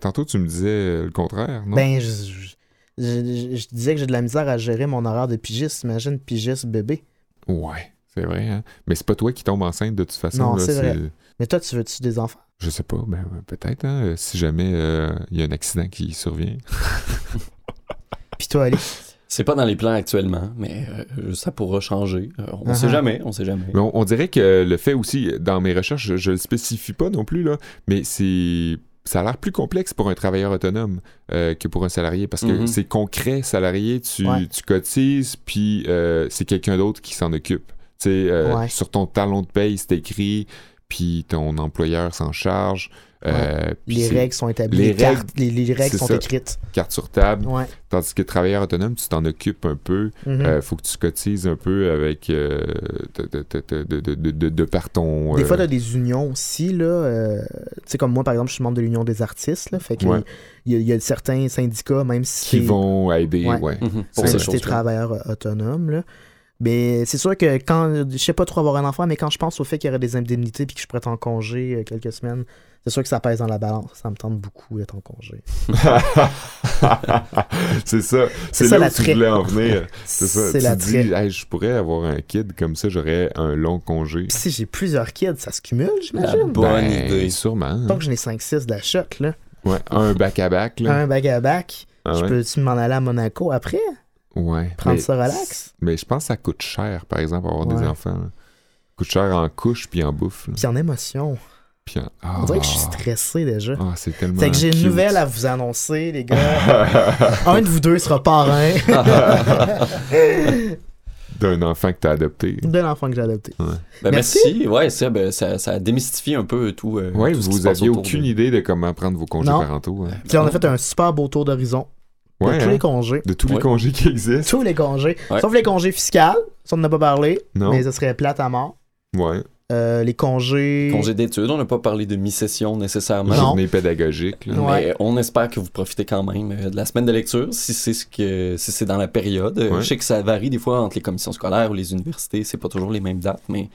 tantôt, tu me disais le contraire, non? Ben, je, je- je- je disais que j'ai de la misère à gérer mon horaire de pigiste. Imagine pigiste bébé. Ouais, c'est vrai. Hein? Mais c'est pas toi qui tombes enceinte de toute façon. Non, là, c'est vrai. Mais toi, tu veux-tu des enfants? Je sais pas, ben euh, peut-être, hein, euh, si jamais euh, il y a un accident qui survient. Puis toi, Ali? C'est pas dans les plans actuellement, mais euh, ça pourra changer. Euh, on sait Uh-huh. jamais, on sait jamais. Mais on, on dirait que le fait aussi, dans mes recherches, je, je le spécifie pas non plus, là, mais c'est. Ça a l'air plus complexe pour un travailleur autonome euh, que pour un salarié parce que Mhm. c'est concret, salarié, tu, Ouais. tu cotises, puis euh, c'est quelqu'un d'autre qui s'en occupe. Tu sais, euh, Ouais. sur ton talon de paye, c'est écrit, puis ton employeur s'en charge. euh, Les règles sont établies. les Les, cartes- les, les règles sont ça. écrites. Carte sur table. Ouais. Tandis que travailleur autonome, tu t'en occupes un peu. Mhm. Euh, faut que tu cotises un peu avec euh, de, de, de, de, de, de- de- de par ton. Des fois, tu as des unions aussi. Là, euh, tu sais, comme moi, par exemple, je suis membre de l'Union des artistes. Là, fait que Ouais. il y, a- il y a certains syndicats, même si qui vont aider. Ouais. Ouais. Pour pour C'est ces si travailleur autonome. Là. Mais c'est sûr que quand. Je sais pas trop avoir un enfant, mais quand je pense au fait qu'il y aurait des indemnités puis que je pourrais être en congé euh, quelques semaines, c'est sûr que ça pèse dans la balance. Ça me tente beaucoup d'être en congé. c'est ça. C'est C'est ça là où l'attrait. tu voulais en venir. C'est ça. Tu la dis, Hey, je pourrais avoir un kid comme ça, j'aurais un long congé. Si j'ai plusieurs kids, ça se cumule, La j'imagine. bonne Ben, idée. Sûrement. Que j'en ai 5-6 de la shot, là. Ouais, un back-à-back. là. Un back à back. Ah je peux-tu m'en aller à Monaco après? Ouais. Prendre mais, ça relax? mais je pense que ça coûte cher, par exemple, avoir Ouais. des enfants. là. Ça coûte cher en couche puis en bouffe. là. Puis en émotion. Puis en- On dirait que je suis Ah. stressé déjà. Ah, c'est tellement. Fait que j'ai une nouvelle à vous annoncer, les gars. Un de vous deux sera parrain D'un enfant que t'as adopté. de l'enfant que j'ai adopté. Ben, Merci. merci. Ouais, ça, ben, ça, ça démystifie un peu tout. euh, Ouais, tout vous passe aviez aucune de- idée de comment prendre vos congés Non. parentaux. hein. Puis on a fait un super beau tour d'horizon de tous hein? les congés. de tous les Ouais. congés qui existent. Tous les congés. Ouais. Sauf les congés fiscaux. Ça, on n'en a pas parlé. Non. Mais ça serait plate à mort. Ouais. Euh, les congés. Congé d'études, on n'a pas parlé de mi-session nécessairement. Non. Journée pédagogique. là. Ouais. Mais on espère que vous profitez quand même euh, de la semaine de lecture, si c'est ce que si c'est dans la période. Euh, Ouais. Je sais que ça varie des fois entre les commissions scolaires ou les universités, c'est pas toujours les mêmes dates, mais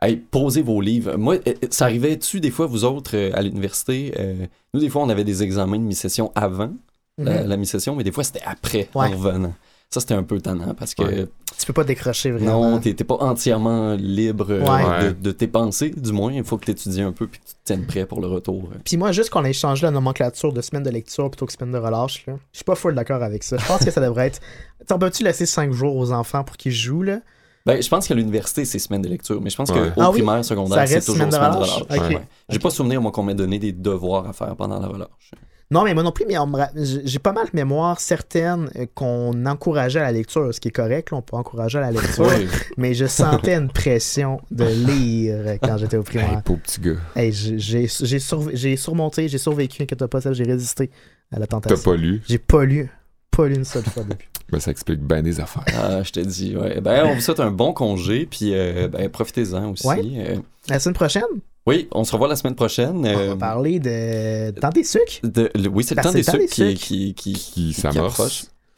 hey, posez vos livres. Moi, euh, ça arrivait-tu des fois, vous autres, euh, à l'université? euh, nous, des fois, on avait des examens de mi-session avant? La, Mhm. la mi-session, mais des fois, c'était après, Ouais. en revenant. Ça, c'était un peu tannant parce que Ouais. Tu peux pas décrocher vraiment. non, t'es pas entièrement libre euh, Ouais. de, de tes pensées, du moins. Il faut que tu étudies un peu puis que tu te tiennes prêt pour le retour. Puis moi, juste qu'on ait changé la nomenclature de semaine de lecture plutôt que semaine de relâche, là, je suis pas full d'accord avec ça. Je pense que ça devrait être. T'sais, On peut-tu laisser 5 jours aux enfants pour qu'ils jouent, là? Ben, je pense qu'à l'université, c'est semaine de lecture, mais je pense Ouais. qu'au Ah oui? primaire, Ça secondaire, c'est reste toujours semaine de relâche? relâche. Ok. Ouais. J'ai pas souvenir, moi, qu'on m'ait donné des devoirs à faire pendant la relâche. Non, mais moi non plus, mais j'ai pas mal de mémoire certaines euh, qu'on encourageait à la lecture, ce qui est correct, là, on peut encourager à la lecture, Ouais. mais je sentais une pression de lire quand j'étais au Hey, primaire. pauvre petit gars. Hey, j'ai surmonté, j'ai survécu, inquiète pas, ça, j'ai résisté à la T'as tentation. pas lu? J'ai pas lu, pas lu une seule fois depuis. Ben, ça explique bien des affaires. Ah, je te dis, ouais. Ben, on vous souhaite un bon congé, puis euh, ben, profitez-en aussi. Ouais. Euh, La semaine prochaine, Oui, on se revoit la semaine prochaine. On euh, va parler de temps des sucres. de- le- oui, c'est le temps des sucres qui, qui, qui.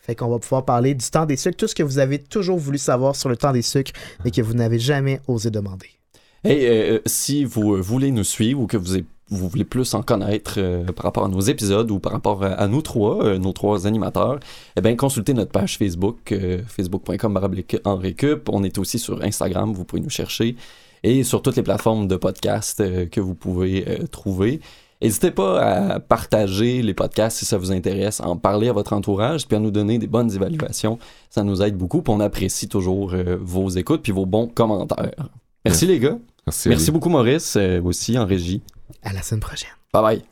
Fait qu'on va pouvoir parler du temps des sucres, tout ce que vous avez toujours voulu savoir sur le temps des sucres, mais que vous n'avez jamais osé demander. Hey, euh, si vous euh, voulez nous suivre ou que vous, voulez plus en connaître euh, par rapport à nos épisodes ou par rapport à, à nous trois, euh, nos trois animateurs, eh bien, consultez notre page Facebook, euh, facebook.com en récup. On est aussi sur Instagram, vous pouvez nous chercher, et sur toutes les plateformes de podcast euh, que vous pouvez euh, trouver. N'hésitez pas à partager les podcasts si ça vous intéresse, à en parler à votre entourage, puis à nous donner des bonnes évaluations. Ça nous aide beaucoup, puis on apprécie toujours euh, vos écoutes puis vos bons commentaires. Merci les gars. Merci. Merci beaucoup Maurice, euh, aussi en régie. À la semaine prochaine. Bye bye.